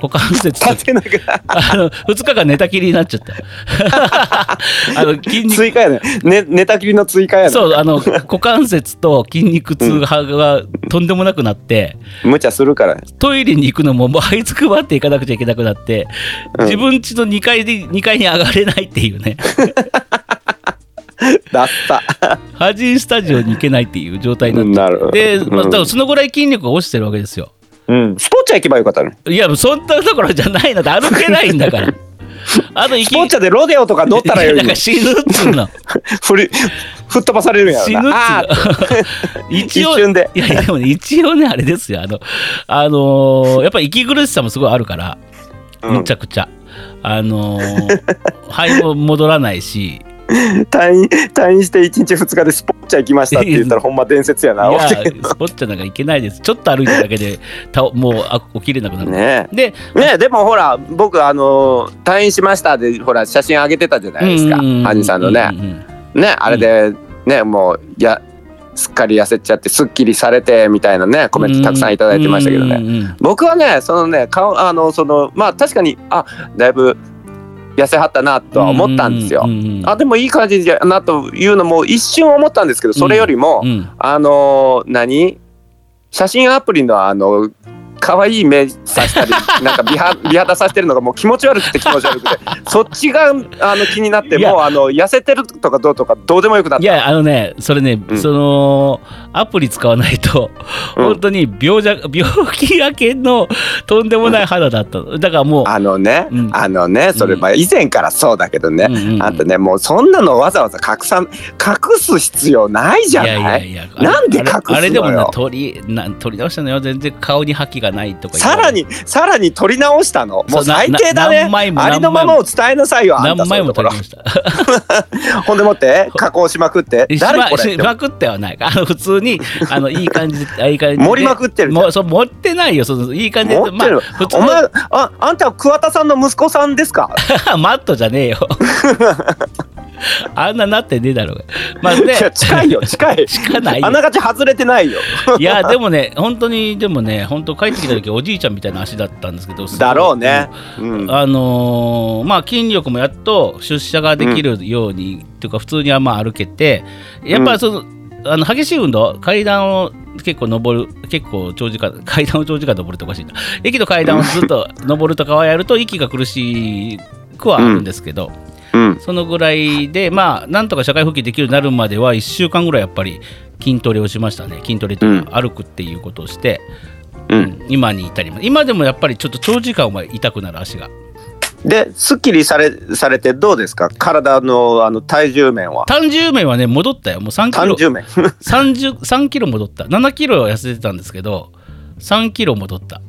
股関節と立てなきゃ。あの2日間寝たきりになっちゃった。[laughs] あの筋肉。追加やね。ね寝たきりの追加やね。そうあの股関節と筋肉痛ががとんでもなくなって、無茶するから。トイレに行くのももう這いつくばって行かなくちゃいけなくなって、うん。自分家の2階で2階に上がれないっていうね。だった。[laughs] ハジンスタジオに行けないっていう状態になって。で、まあ、うん。だからそのぐらい筋力が落ちてるわけですようん。スポーツ行けばよかったの。いやそんなところじゃないの。で歩けないんだから。[laughs] あと行スポーツでロデオとか乗ったらよいから。死ぬっつうの。[laughs] 振り吹っ飛ばされるんやろ死ぬっつう [laughs] 一応一瞬で。いやでもね一応ねあれですよ。あのあのーやっぱり息苦しさもすごいあるから。うん。むちゃくちゃ、あのー肺も戻らないし [laughs] 退院退院して1日2日でスポッチャ行きましたって言ったらほんま伝説やな。いやスポッチャなんかいけないです。ちょっと歩いただけでたもうあ起きれなくなる、ねでえ。ねえでもほら僕あの退院しましたでほら写真上げてたじゃないですかうんうんうんハニさんのね。うんうんねあれでねもうやすっかり痩せちゃってすっきりされてみたいなねコメントたくさんいただいてましたけどね。うんうんうん。僕はねそのね顔あのそのまあ確かにあだいぶ痩せはったなとは思ったんですよ。あでもいい感じだなというのも一瞬思ったんですけどそれよりも、うんあの何？写真アプリのあの可愛い目させたり [laughs] なんか美肌美肌させてるのがもう気持ち悪くて気持ち悪くてそっちがあの気になってもうあの痩せてるとかどうとかどうでもよくなった。いやあのねそれね、うん。そのアプリ使わないと、うん。本当に病弱病気明けのとんでもない肌だった。のだからもうあのね、うん。あのねそれうん。まあ以前からそうだけどね、うんうんうん。あんたねもうそんなのわざわざ隠さん隠す必要ないじゃない？いやいやいやなんで隠すのよ？あれあれでもな取りな取り直したのよ。全然顔に覇気がないとかさらにさらに取り直したの。もそうう最低だなねありのままを伝えなさいよあんた。何枚もそういう取りましたほんでもって [laughs] 加工しまくって。し誰これ？ってまくってはない。あの普通にあのいい感じで [laughs] いい感じで。盛りまくってるもうそう持ってないよ。そのいい感じで。まあ、普通おの前ああんたは桑田さんの息子さんですか？[laughs] マットじゃねえよ。あんななってねえだろうが。まあいでや近いよ近い。近ないよ。あながち外れてないよ。いやでもね本当にでもね本当帰ってきた時おじいちゃんみたいな足だったんですけどだろうね、うん。あのーまあ筋力もやっと出社ができるように、っていうか普通にはまあ歩けてやっぱりその,、あの激しい運動階段を結構登る結構長時間 [laughs] 階段を長時間登るとおかしいな。駅の階段をずっと [laughs] 登るとかはやると息が苦しくはあるんですけど、うん。そのぐらいでまあなんとか社会復帰できるようになるまでは1週間ぐらいやっぱり筋トレをしましたね。筋トレというか歩くっていうことをして、うん。今に至ります。今でもやっぱりちょっと長時間は痛くなる足が。ですっきりされされてどうですか？体のあの体重面は。単重面はね戻ったよ。もう3キロ。単重面。[laughs] 30 3キロ戻った。7キロ痩せてたんですけど3キロ戻った。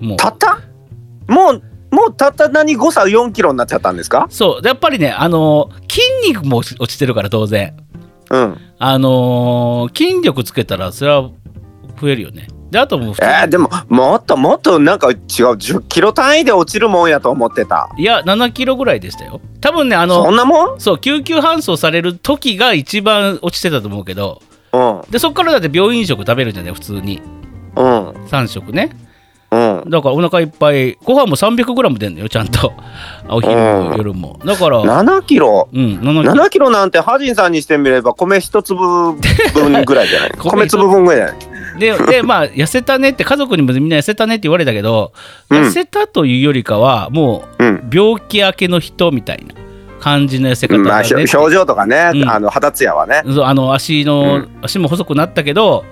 もう。たった？もうもうたった何誤差4キロになっちゃったんですか？そう。でやっぱりねあのー筋肉も落ちてるから当然。うん。あのー筋力つけたらそれは増えるよねであともうえー、でももっともっとなんか違う10キロ単位で落ちるもんやと思ってた。いや7キロぐらいでしたよ。多分ねあのそんなもん？そう救急搬送される時が一番落ちてたと思うけど。うん。でそっからだって病院食食べるじゃない普通に。うん。3食ね。うん。だからお腹いっぱいご飯も 300g 出んのよちゃんと。[laughs] お昼もうん。夜も。だから7キロ？うん7キロ。7キロなんてハジンさんにしてみれば米一粒分ぐらいじゃない？[laughs] 米米粒分ぐらいじゃない？ででまあ痩せたねって家族にもみんな痩せたねって言われたけど、うん。痩せたというよりかはもううん。病気明けの人みたいな感じの痩せ方まあ、だねって。ひょ表情とかね、うん。あの肌ツヤはね、そうあの足の、うん。足も細くなったけど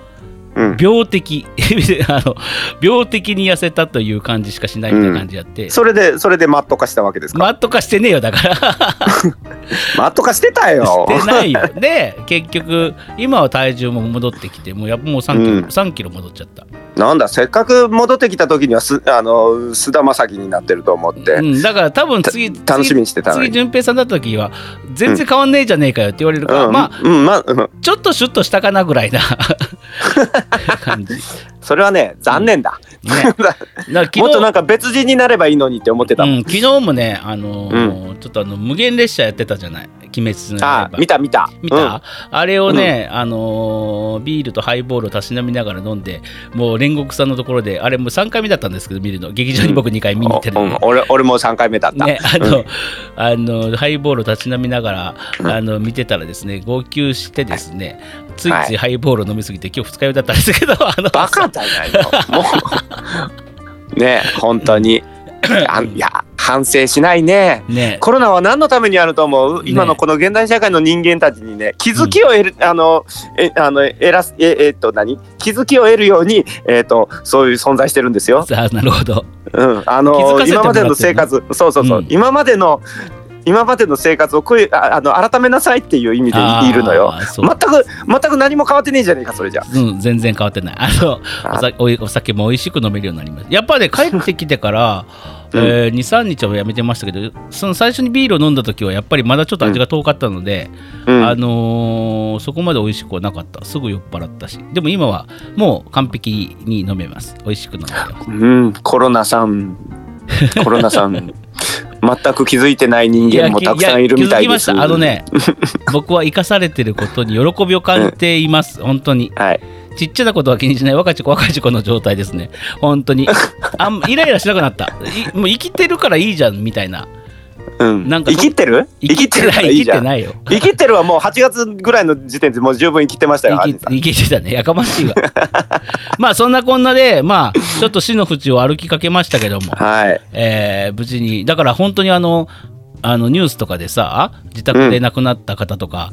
うん、病的。[laughs] あの病的に痩せたという感じしかしないみたいな感じやって、それでそれでマット化したわけですか、マット化してねえよだから。[laughs] マット化してたよ。してないよ。で結局今は体重も戻ってきてもうやっぱもう3キロ、うん。3キロ戻っちゃった、なんだせっかく戻ってきた時にはすあの菅田将暉になってると思って、うん、だから多分次た楽しみにしてた次順平さんだった時は全然変わんねえじゃねえかよって言われるから、うん。まあうん。まあうん。ちょっとシュッとしたかなぐらいな [laughs] 感じ。ねそれはね残念だ、[laughs] だから昨日もっとなんか別人になればいいのにって思ってたうん、昨日もね、あのーちょっとあの無限列車やってたじゃない「鬼滅の刃」あ見た見た。見た、あれをね、あのービールとハイボールをたしなみながら飲んでもう煉獄さんのところであれもう3回目だったんですけど見るの。劇場に僕2回見に行ってるうん。の、俺俺も3回目だった、ね、あの、あのハイボールをたしなみながら、あの見てたらですね号泣してですねついついハイボールを飲みすぎて今日二日酔いだったんですけど [laughs] あのバカじゃないのもう。ね [laughs] 本当に。あいや反省しないね。ね。コロナは何のためにあると思う、ね。今のこの現代社会の人間たちにね気づきを得る、あのえあの得らすええっと何？気づきを得るようにえっとそういう存在してるんですよ。なるほど。うん、あの今までの生活そうそうそう、うん。今までの今までの生活をいうああの改めなさいっていう意味でいるのよ。全く全く何も変わってねえじゃねえかそれじゃ。うん、全然変わってない。あのあお酒も美味しく飲めるようになりました。やっぱね、帰ってきてから、うんえー、2、3日はやめてましたけど、その最初にビールを飲んだ時は、やっぱりまだちょっと味が遠かったので、うんあのーそこまで美味しくはなかった。すぐ酔っ払ったし。でも今はもう完璧に飲めます。美味しく飲めます。うん、コロナさん、コロナさん、全く気づいてない人間もたくさんいるみたいです。や気づきました。あのね、[laughs] 僕は生かされてることに喜びを感じています。本当に。はい。ちっちゃなことは気にしない若い子若い子の状態ですね。本当に。[laughs] あんイライラしなくなった。いもう生きてるからいいじゃんみたいなうん。なんか生きってる？生きってるからい。生きてないよ。生きってるはもう8月ぐらいの時点でもう十分生きてましたよ、ハ生きてたね。やかましいわ。[laughs] まあそんなこんなで、まあちょっと死の淵を歩きかけましたけども、はい。えー無事に、だから本当にあの、あのニュースとかでさ、自宅で亡くなった方とか、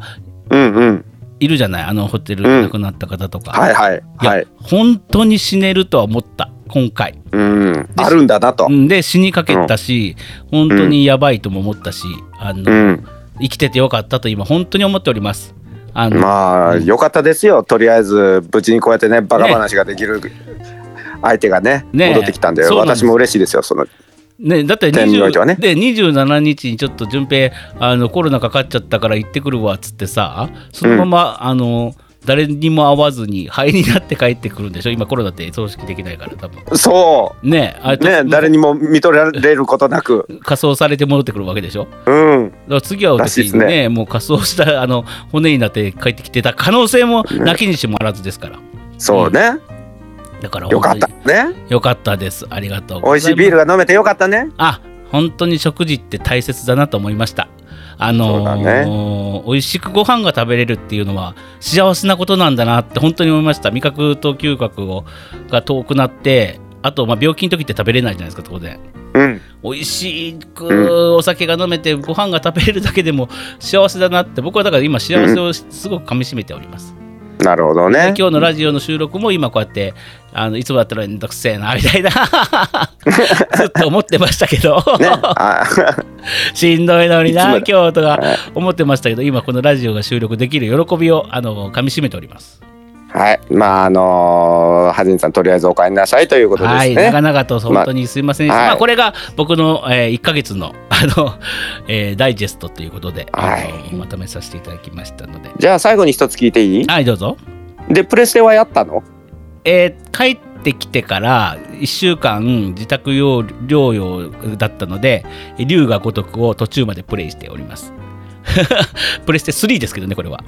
うんうん。いるじゃない、あのホテルでうん亡くなった方とか。はいはい。いやはい。本当に死ねるとは思った、今回。うん。あるんだなとう。んで、死にかけたし、本当にやばいとも思ったし、あのうん。生きててよかったと今、本当に思っております。あのまあ、よかったですよ。とりあえず、無事にこうやってね、バカ話ができる相手がね、ね戻ってきたんで、私も嬉しいですよ。その、ね、だって点においてはね20で27日にちょっと順平あのコロナかかっちゃったから行ってくるわっつってさそのまま、あの誰にも会わずに肺になって帰ってくるんでしょ？今コロナって葬式できないから多分そねあう。ね、誰にも見とられることなく。仮装されて戻ってくるわけでしょ？うん。だから次は私ねですねもう仮装したあの骨になって帰ってきてた可能性もなきにしもあらずですからそうね。だからよかった本ね。よかったですありがとう美味しいビールが飲めてよかったね。あ本当に食事って大切だなと思いました。あのー美味しくご飯が食べれるっていうのは幸せなことなんだなって本当に思いました。味覚と嗅覚をが遠くなって、あとまあ病気の時って食べれないじゃないですか、当然。うん。美味しくお酒が飲めてご飯が食べれるだけでも幸せだなって僕はだから今幸せをすごくかみしめております。なるほどでね。今日のラジオの収録も今こうやってあのいつもだったらめんどくせえなみたいな [laughs] ずっと思ってましたけど、ね。あ [laughs] しんどいのにな今日とか思ってましたけど今このラジオが収録できる喜びをあのかみしめております。はい。まあ、あのー、はじんさん、とりあえずお帰りなさいということですはい、ね。長々と本当にすいませんでした。まあはいまあこれが僕の、え1ヶ月の [laughs] あの、えーダイジェストということで、はいまとめさせていただきましたので。じゃあ、最後に一つ聞いていい？はいどうぞ。で、プレステはやったの？えー帰ってきてから1週間自宅療療養だったので龍が如くを途中までプレイしております [laughs] プレステ3ですけどねこれは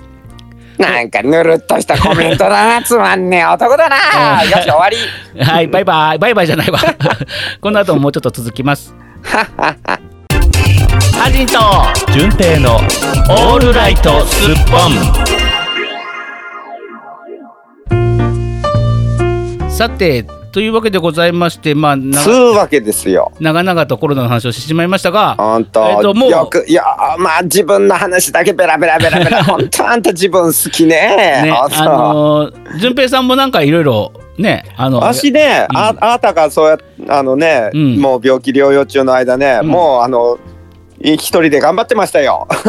なんかぬるっとしたコメントだな。つまんねえ [laughs] 男だな。よし、終わり。はいバイバイバイバイじゃないわ [laughs] この後ももうちょっと続きます [laughs] ハジンと純平のオールライトスッポンさてというわけでございましてまあなつうわけですよ。長々とコロナの話をしてしまいましたが本当、えっともうよくいやまあ自分の話だけベラベラベラベラ。[laughs] 本当あんた自分好きね。ね、あのー順平さんもなんかいろいろね、あの、私ね、うん。ああなたがそうやあのね、うん。もう病気療養中の間ね、うん。もうあの一人で頑張ってましたよ。[laughs]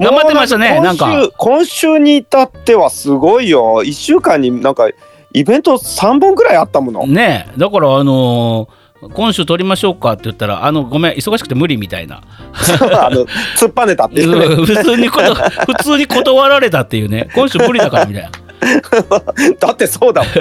頑張ってましたねもうなんか。今週今週に至ってはすごいよ。一週間になんかイベント三本ぐらいあったもの。ね、だからあのー今週撮りましょうかって言ったら、あの、ごめん、忙しくて無理みたいな。[laughs] あの突っぱねたっていうね。普通にこと、普通に断られたっていうね、今週無理だからみたいな。[laughs] だってそうだもん。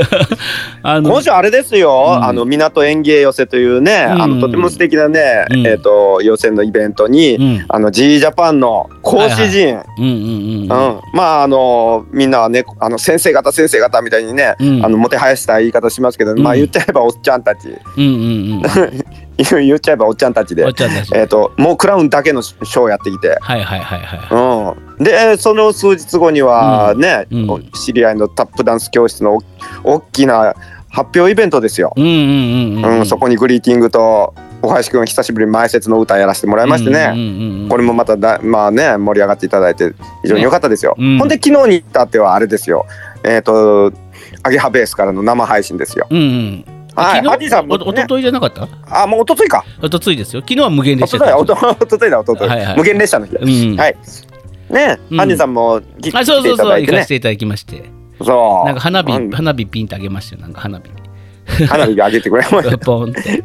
[laughs] あの今週あれですよ、うん。あの港園芸寄せというね、あうん。のとても素敵なね、うん。えっ、と予選のイベントに、うん、あの G ジャパンの講師陣、うんうんうんうん。うん。まああのみんなはねあの先生方先生方みたいにね、うん。あのもてはやした言い方しますけど、まあうん言っちゃえばおっちゃんたち。うんうん言 [laughs] [laughs] 言っちゃえばおっちゃんたちで。えー、ともうクラウンだけのショーやって。きて、はいはいはいはうん、でその数日後にはね、うん。お知り合いのタップダンス教室のお大きな発表イベントですよ。そこにグリーティングとお林くん久しぶりに前説の歌やらせてもらいましてね、うんうんうんうんこれもまただまあね盛り上がっていただいて非常に良かったですよ、ねうん。ほんで昨日に至ってはあれですよ。えっ、とアゲハベースからの生配信ですよ。うんうん。はい昨日ね、おおとといじゃなかった？あもう一昨日か。おとついですよ。昨日は無限一列車。昨日だおと一昨日だはいはい。無限列車の日だ、うん。はい。ね、うん。ハディさんも来あ、来そうそうそう、ていただいてね。行かせていただきまして。そう。なんか花火、うん花火ピンとあげましたよ。なんか花火。花火が上げてくれましたポンって。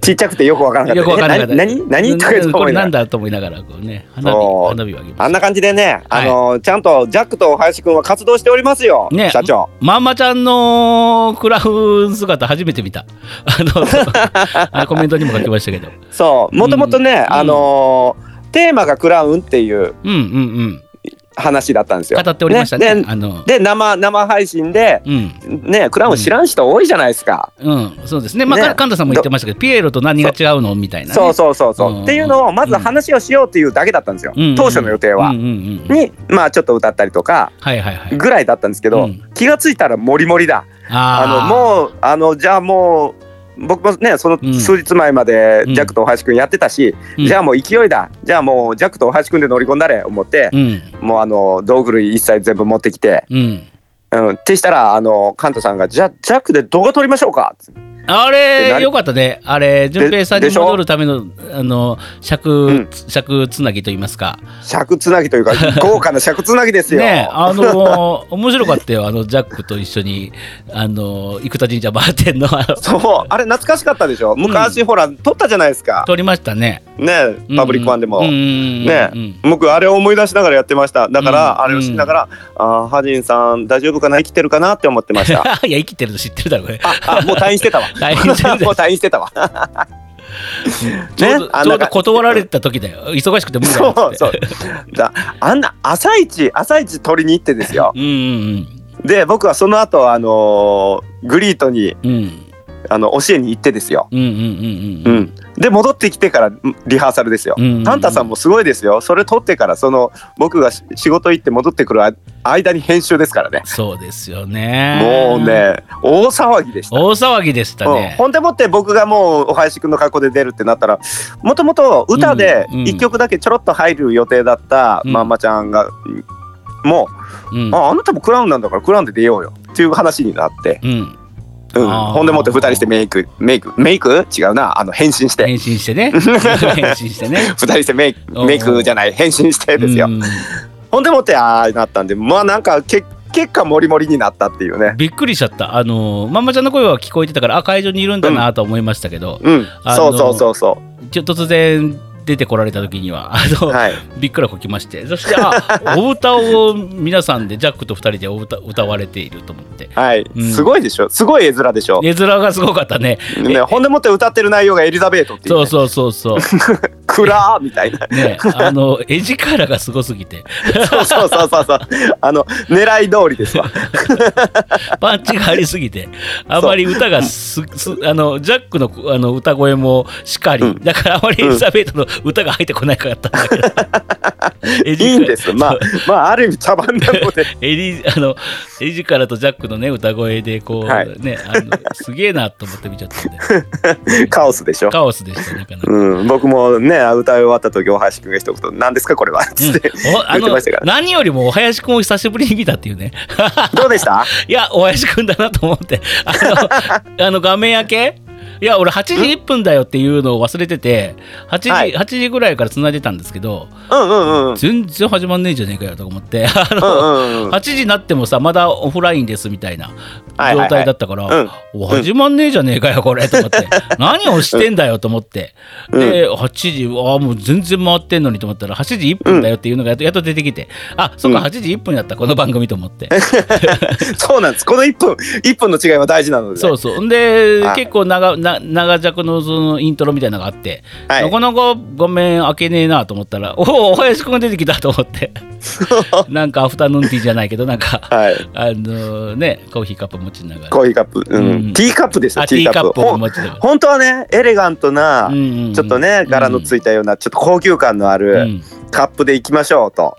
ちっちゃくてよくわからなかったよくわからなかった。え何何何とか言ってこれなんだと思いながら、こうね、花火、花火をあげました。あんな感じでね、あのちゃんとジャックと林くんは活動しておりますよ、ね社長。まんまちゃんのクラウン姿初めて見た。あの、[laughs] コメントにも書きましたけど。そう、もともとね、うんあのーテーマがクラウンっていううんうん話だったんですよ。語っておりましたね。であの。で生生配信でうん。ねクラウン知らん人多いじゃないですか。うん。そうですね。まあね。か神田さんも言ってましたけどピエロと何が違うのみたいなね。そうそうそうそう、うん。っていうのをまず話をしようっていうだけだったんですよ、うん。当初の予定は。うんうんうんにまあちょっと歌ったりとかはいはいはい。ぐらいだったんですけど、うん。気がついたらモリモリだ。ああのもうあのじゃあもう僕もねそのうん。数日前までうんジャックと大橋君やってたし、うん。じゃあもう勢いだ。じゃあもうジャックと大橋君で乗り込んだれ思って、うんもうあの道具類一切全部持ってきて、うん。うん、ってしたらあのカントさんが「じゃあジャックで動画撮りましょうか」あでなれよかったね。あれ順平さんに戻るためのあの尺、ん。尺つなぎと言いますか。尺つなぎというか [laughs] 豪華な尺つなぎですよ。ねあのー面白かったよ。あのジャックと一緒にあのー生田神社回ってんの。あのそう。あれ懐かしかったでしょ？昔、ほら撮ったじゃないですか。撮りましたね。ねパブリックワンでも。うんうんうんうん。ねうん僕あれを思い出しながらやってました。だから、うん。あれをしながら、あーハジンさん大丈夫かな？生きてるかな？って思ってました。[laughs] いや生きてるの知ってるだろこれ。ああもう退院してたわ退院してたもう退院してたわ。[laughs] ちょうど,、あちょうど断られてた時だよ。忙しくて無理だそうそう。だあんな朝一朝一取りに行ってですよ。うんうんで僕はその後あのーグリートにうんうんあの教えに行ってですよ、で戻ってきてからんリハーサルですよ、うんうんうん。タンタさんもすごいですよ。それ取ってからその僕がし仕事行って戻ってくるあ間に編集ですからね。そうですよね。もうね大騒ぎでした。大騒ぎでしたうん、ね、ほんでもって僕がもうお林くんの格好で出るってなったらもともと歌でうんうん。1曲だけちょろっと入る予定だったうん。まんまちゃんが、もうん。う、ああなたもクラウンなんだからクラウンで出ようよ。っていう話になって、うんうん、ほんでもって2人してメイクメイク？メイク？違うな。あの変身して。変身してね。[laughs] 変身してね。2人してメイクメイクじゃない。変身してですよ、うん。ほんでもってああなったんでまあなんかけ結果モリモリになったっていうね。びっくりしちゃった。あのまんまちゃんの声は聞こえてたからあ会場にいるんだなと思いましたけど、うん。あのそうそうそうそちょ突然出てこられた時には。あの、うはい。びっくらこきまして。そしてあ [laughs] お歌を皆さんでジャックと2人でお歌歌われていると思って。はい、うん。すごいでしょ？すごい絵面でしょ、絵面がすごかったね。ね、ほんでもって歌ってる内容がエリザベートっていう、ね、そうそうそうそう [laughs] 暗ーみたいな。ねあの絵力がすごすぎて。そうそうそうそうそう。あの狙い通りですわ。[laughs] パンチがありすぎて。あまり歌がすすあのジャックのあの歌声もしかり、うん。だからあまりエリザベートの歌が入ってこなかったん。だけど絵い力いんです。まあまあある意味茶番なので [laughs] エリあのエジカラとジャックのね歌声でこう、はい。ねあのすげえなと思って見ちゃったんで。[laughs] カオスでしょ。カオスでしたなかなか。うん、僕もね歌い終わった時大橋君が一言「何ですかこれは」つって、うんおあ言ってのましたから。何よりもお林くんを久しぶりに見たっていうね。どうでした？[laughs] いやお林くんだなと思って。あの [laughs] あの画面開け？いや俺8時1分だよっていうのを忘れてて8時,、はい。8時ぐらいから繋いでたんですけどうんうんうんうん。全然始まんねえじゃねえかよとか思って [laughs] あうの、んうんうん。8時になってもさまだオフラインですみたいなはいはいはい。状態だったから、うん。お始まんねえじゃねえかよこれと思って。[laughs] 何をしてんだよと思って、で8時ああもう全然回ってんのにと思ったら8時1分だよっていうのがやっとやっと出てきて。あそっかうん。8時1分やったこの番組と思って。[laughs] そうなんです。この1分1分の違いは大事なので、ね、そうそう。んではい。結構長な長尺のそのイントロみたいなのがあって、はい。なかなか画面開けねえなと思ったらおおお林くんが出てきたと思って。[laughs] なんかアフタヌーンティーじゃないけどなんかはい。あのねコーヒーカップ持ちながら。コーヒーカップ、うん。うん。ティーカップですよあティーカップを持ちながら。本当はねエレガントな、うんうんうん。ちょっとね柄のついたようなちょっと高級感のあうるんカップで行きましょうと。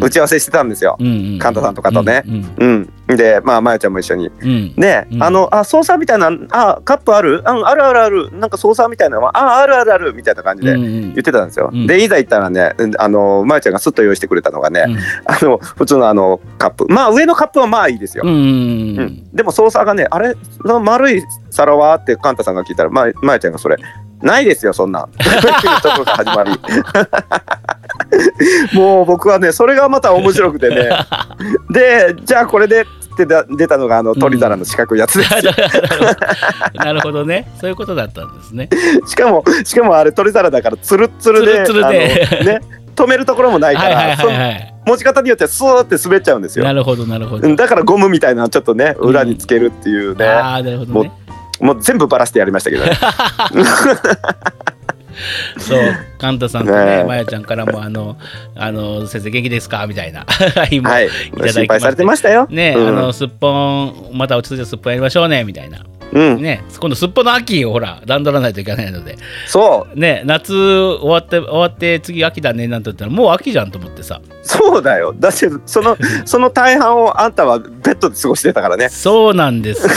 打ち合わせしてたんですよ。うんうん。神田さんとかとね。うんうん、でまあまやちゃんも一緒に。うん。うんね、うん。あのあ操作みたいなあカップある？うんあるあるある。なんか操作みたいなのはああるあるある。みたいな感じで言ってたんですよ。うん。でいざ行ったらねうんあのまやちゃんがスッと用意してくれたのがね、うん。あの普通のあのカップ。まあ上のカップはまあいいですよ。うんでも操作がねあれ？丸い皿は？ってカンタさんが聞いたらままやちゃんがそれないですよそんなん。[laughs] ところから始まりもう僕はねそれがまた面白くてね。[laughs] でじゃあこれでってだ出たのがあの鳥皿の四角いやつですよ、[laughs] なるほど。ね。そういうことだったんですね。しかもしかもあれ鳥皿だからツルッツルでツルッツルで。あのね止めるところもないから、はいはいはいはい。持ち方によってはスーって滑っちゃうんですよ。なるほどなるほど。うんだからゴムみたいなのちょっとね裏につけるっていうね、ああなるほどね。もう全部バラしてやりましたけどね [laughs] そう、カンタさんとねまやちゃんからも、あの、あの、先生元気ですか？みたいな。[laughs] 今、はいただき心配されてましたよね、うんあの、すっぽん、また落ち着いてすっぽんやりましょうね、みたいな。うんね、今度すっぽんの秋をほら、段取らないといけないので。そうね、夏終わって、終わって、次秋だね、なんて言ったら、もう秋じゃんと思ってさ。そうだよだってその [laughs] その大半をあんたはベッドで過ごしてたからねそうなんです。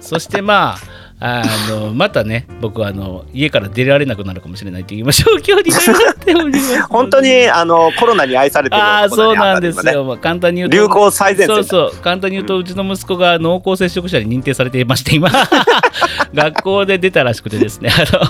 そしてまあ、あのまたね、僕はあの家から出られなくなるかもしれないという今状況になっております。[laughs] 本当にあのコロナに愛されてるあそうなんですよ。まあ、簡単に言うと。流行最前そうそう。簡単に言うと、うちの息子が濃厚接触者に認定されていまして、今、[laughs] 学校で出たらしくてですね、あの、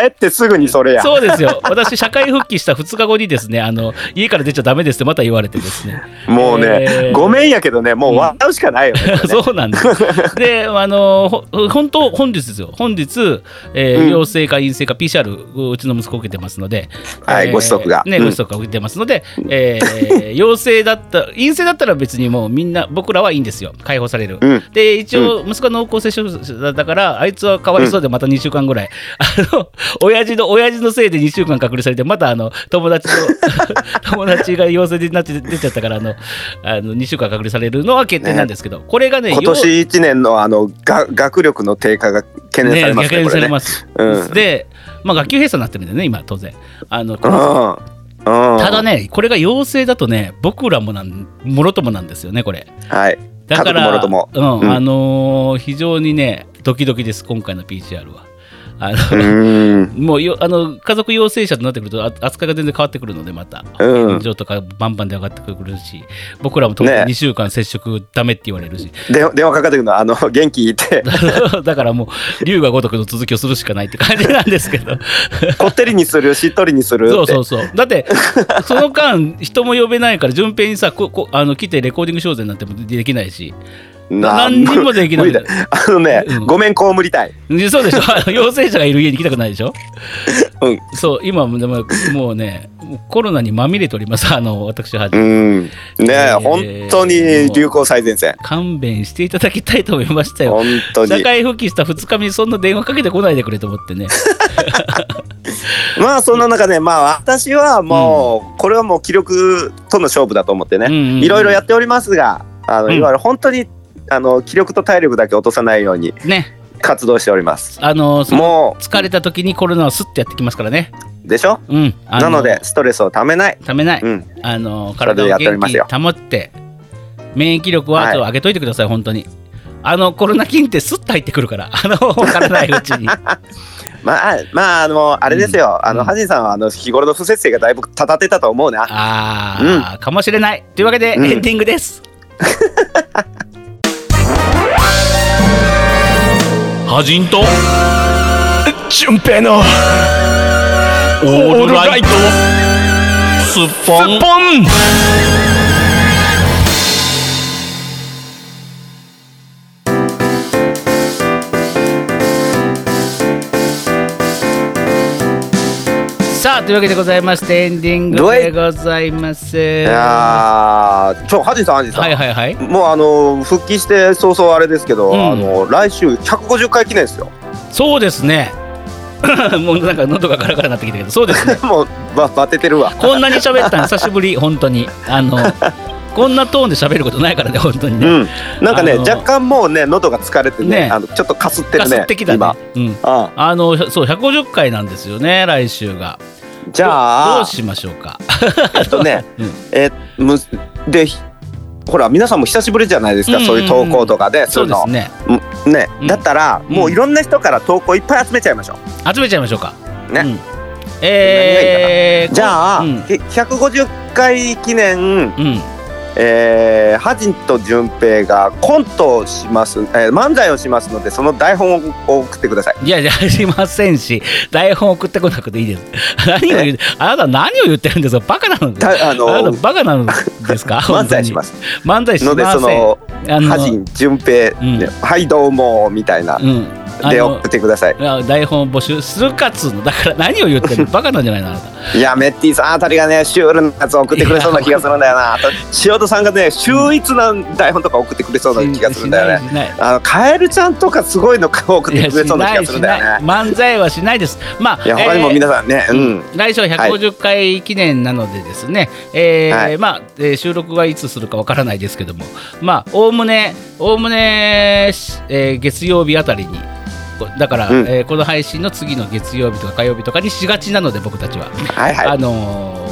帰ってすぐにそれやそうですよ。私、社会復帰した2日後にですね、あの、家から出ちゃダメですってまた言われてですね。もうね、えーごめんやけどねもう笑うしかないよね [laughs] そうなんです。で、あの、ほ本当、本日ですよ。本日、えーうん。陽性か陰性か PCR、うちの息子受けてますので、はいご子息が。ね、うん。ご子息が受けてますので、えー陽性だった、陰性だったら別にもうみんな、僕らはいいんですよ。解放される。うん。で、一応、息子は濃厚接触者だから、あいつはかわいそうでまた2週間ぐらい、あの、親父の、親父のせいで2週間隔離されて、またあの、友達の、[laughs] 友達が陽性になって出ちゃったから、あの、あの2週間隔離されるのは決定なんですけど、これがね、今年1年のあのが学力の低下が懸念されますね逆にされます。うんで、まあ、学級閉鎖になってるんだよね、今、当然。あのただね、これが陽性だとね、僕らもなん、もろともなんですよね、これ。はいだから、家族もろともうん、うんあのー非常にね、ドキドキです、今回の PCR は。あの、もうよあの家族陽性者となってくるとあ扱いが全然変わってくるのでまた。うん。現状とかバンバンで上がってくるし僕らも当然ね。2週間接触ダメって言われるし、で電話かかってくるのあの元気いて。[laughs] だからもう龍が如くの続きをするしかないって感じなんですけど。こってりにするしっとりにするそうそうそう。だってその間人も呼べないから順平にさここあの来てレコーディング小説なんてもできないし。な何にもできない。あのね、うん。ごめんこむりたい。そうでしょ。陽性者がいる家に来たくないでしょ。うん。そう今もでももうねコロナにまみれております。あの私はじうめん。ねえ、ー。本当に流行最前線。勘弁していただきたいと思いましたよ。本当に。社会復帰した2日目にそんな電話かけてこないでくれと思ってね。[laughs] まあそんな中でまあ私はもう、これはもう気力との勝負だと思ってね、うんうんうん。いろいろやっておりますがあの、うん。いわゆる本当にあの気力と体力だけ落とさないようにね。活動しております。あのも疲れた時にコロナはスッとやってきますからね。うでしょ？うん。あなのでストレスをためない、ためない、うん、あの体を元気にやっておりますよ。保って免疫力はあとはい。上げといてください、本当に。あのコロナ菌ってスッと入ってくるから。[laughs] あの分からないうちに。[laughs] まあまああのあれですよ、あうん。のハジンさんはあの日頃の不節制がだいぶたたってたと思うなあー、かもしれない。というわけで、うん。エンディングです [laughs] ハジンと？純平のオールライト。スッポンさあというわけでございましてエンディングでございます。いやーちょハジンさんハジンさん、はいはいはい。もうあの復帰して早々あれですけど、うん。あの来週150回記念ですよ。そうですね。[laughs] もうなんか喉がガラガラになってきたけどそうですね。[laughs] もうばバテてるわ。こんなに喋ったの [laughs] 久しぶり本当に。あのこんなトーンで喋ることないからね本当にね、うん、なんかね、若干もうね喉が疲れてねね。あのちょっとかすってるかねすってきたね。今、うん。ああ。のそう150回なんですよね来週がじゃどあうしましょうか？[laughs] えっとね、うん。えむでひほら皆さんも久しぶりじゃないですか、うんうんうん。そういう投稿とかでそうですね。うんね、うん。だったらうん。もういろんな人から投稿いっぱい集めちゃいましょ集めちゃいましょうか。ね。うん。えー、うじゃあ、うん。ひ150回記念うんえー、ハジンと順平がコントをします、えー漫才をしますのでその台本を送ってください。いやいやしませんし台本送ってこなくていいです。[laughs] 何を言うあなた何を言ってるんですか？バカなのたああなのたバカなのですか？[laughs] 漫才します。す漫才しませんのでそのハジン順平、うんねはいどうもみたいなうん。あでの送ってください。台本募集するかっつうの。だから何を言ってるの？[laughs] バカなんじゃないの？あなたいやメッティさんあたりがねシュールなやつ送ってくれそうな気がするんだよな。あと塩田さんがね秀逸な台本とか送ってくれそうな気がするんだよね。あのカエルちゃんとかすごいの送ってくれそうな気がするんだよね。漫才はしないです。まあ、いや他にも皆さんね、えーうん。来週は150回記念なのでですね、えーはい。まあ、えー収録はいつするかわからないですけども、まあ、おおむね、おおむね、しえー月曜日あたりに、こだから、うん。えーこの配信の次の月曜日とか火曜日とかにしがちなので、僕たちは。はいはい。あのー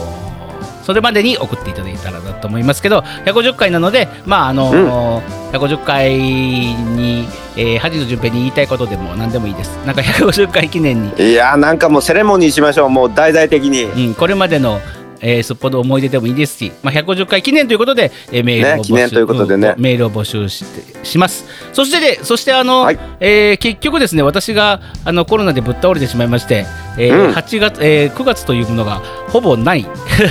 それまでに送っていただいたらなと思いますけど150回なのでまああのー150回に、えー、恥の順平に言いたいことでも何でもいいです。なんか150回記念に、いやなんかもうセレモニーしましょう。もう大々的に。うん、これまでのえー、すっぽど思い出でもいいですし、まあ、150回記念ということで、えーメールを募集、ね記念ということでね。うんメールを募集してします。そしてで、そしてあの、はい。えー結局ですね、私があのコロナでぶっ倒れてしまいまして、えーうん。8月、えー9月というものがほぼない、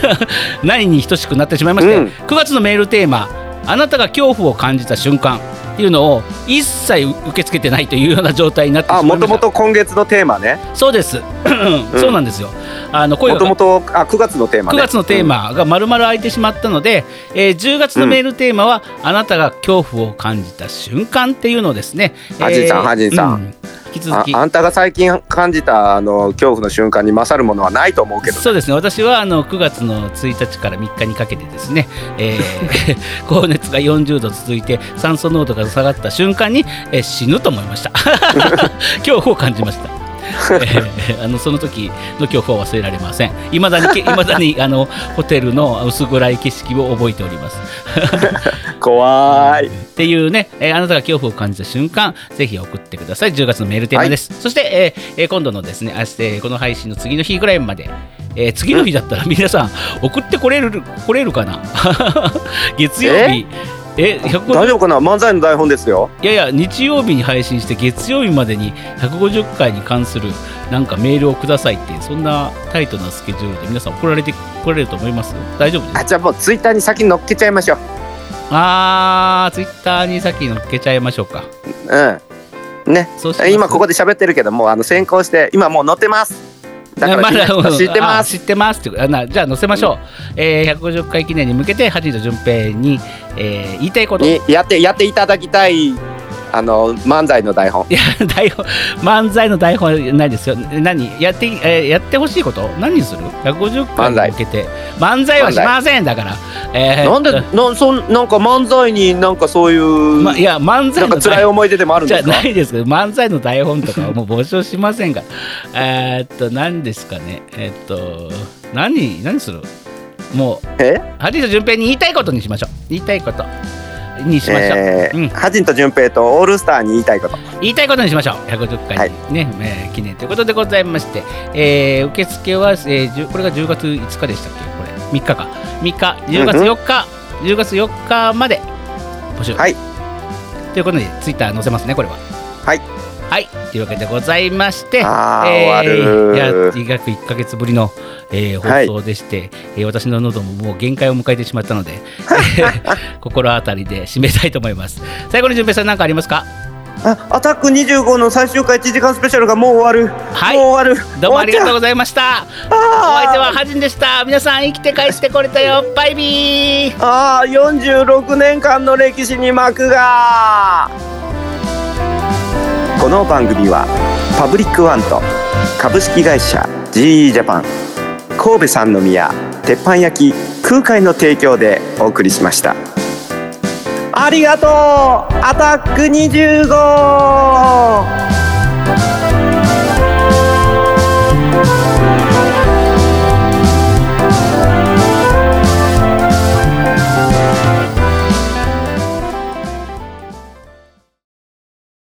[laughs] ないに等しくなってしまいまして、うん。9月のメールテーマ、あなたが恐怖を感じた瞬間っていうのを一切受け付けてないというような状態になってしまあ。もともと今月のテーマねそうです。[laughs] そうなんですよ。あの声がもともとあ9月のテーマ9ね月のテーマが丸々空いてしまったので、えー10月のメールテーマは、あなたが恐怖を感じた瞬間っていうのをですね。ハジンさんハジンさんう引き続き。ああんたが最近感じたあの恐怖の瞬間に勝るものはないと思うけどそうですね。私はあの9月の1日から3日にかけてですね、えー [laughs] 高熱が40度続いて酸素濃度が下がった瞬間に、えー死ぬと思いました。[laughs] 恐怖を感じました。えーあのその時の恐怖は忘れられません。いまだにけ、[laughs] 未だにあのホテルの薄暗い景色を覚えております。[laughs] 怖いっていうね、えーあなたが恐怖を感じた瞬間、ぜひ送ってください。10月のメールテーマです。そして、えーえー今度のですね、明日、えーこの配信の次の日ぐらいまで、えー次の日だったら皆さん送ってこれる、来れるかな？[laughs] 月曜日、え150大丈夫かな？漫才の台本ですよ。いやいや、日曜日に配信して月曜日までに150回に関するなんかメールをくださいって、そんなタイトなスケジュールで皆さん送られてこられると思います？大丈夫です？かあじゃあもうツイッターに先に乗っけちゃいましょう。あー、ツイッターに先乗っけちゃいましょうか。うん。ね。今ここで喋ってるけどもうあの先行して今もう乗ってますだからまだ知ってます。あ知ってますってあなじゃあ載せましょう、えー、150回記念に向けてハジと順平に、えー言いたいこと。やってやっていただきたいあの漫才の台本。や台本漫才の台本はないですよ。何やって、えーやってほしいこと？何にする ?150 回に向けて。漫才はしませんだから、えー。なんでなんそんなんか漫才になんかそういう、ま、いや漫才なんかの台辛い思い出でもあるんじゃですか？ないですけど漫才の台本とかはもう [laughs] 募集しませんから。えーっと何ですかね？えーっと何何する？もうえ？ハジと順平に言いたいことにしましょう。言いたいことにしましょう、えうん。ー、ハジンと順平とオールスターに言いたいこと。言いたいことにしましょう。150回はい。ね、えー記念ということでございまして、えー受付は、えーこれが10月5日でしたっけ？これ。3日か。3日。10月4日、10月4日まで募集。はい。ということでツイッター載せますねこれは。はいはい。というわけでございましてあーえ終わる。いや約1か月ぶりの、えーはい。放送でして、えー私の喉ももう限界を迎えてしまったのでえー [laughs] [laughs] 心当たりで締めたいと思います。最後に順平さん何かありますか？あアタック25の最終回1時間スペシャルがもう終わる、はい。もう終わる。どうもありがとうございました。お相手はハジンでした。皆さん生きて帰ってこれたよ。バイビー。あー46年間の歴史に幕がこの番組はパブリックワンと株式会社 GE ジャパン神戸三宮鉄板焼き空海の提供でお送りしました。ありがとう！アタック25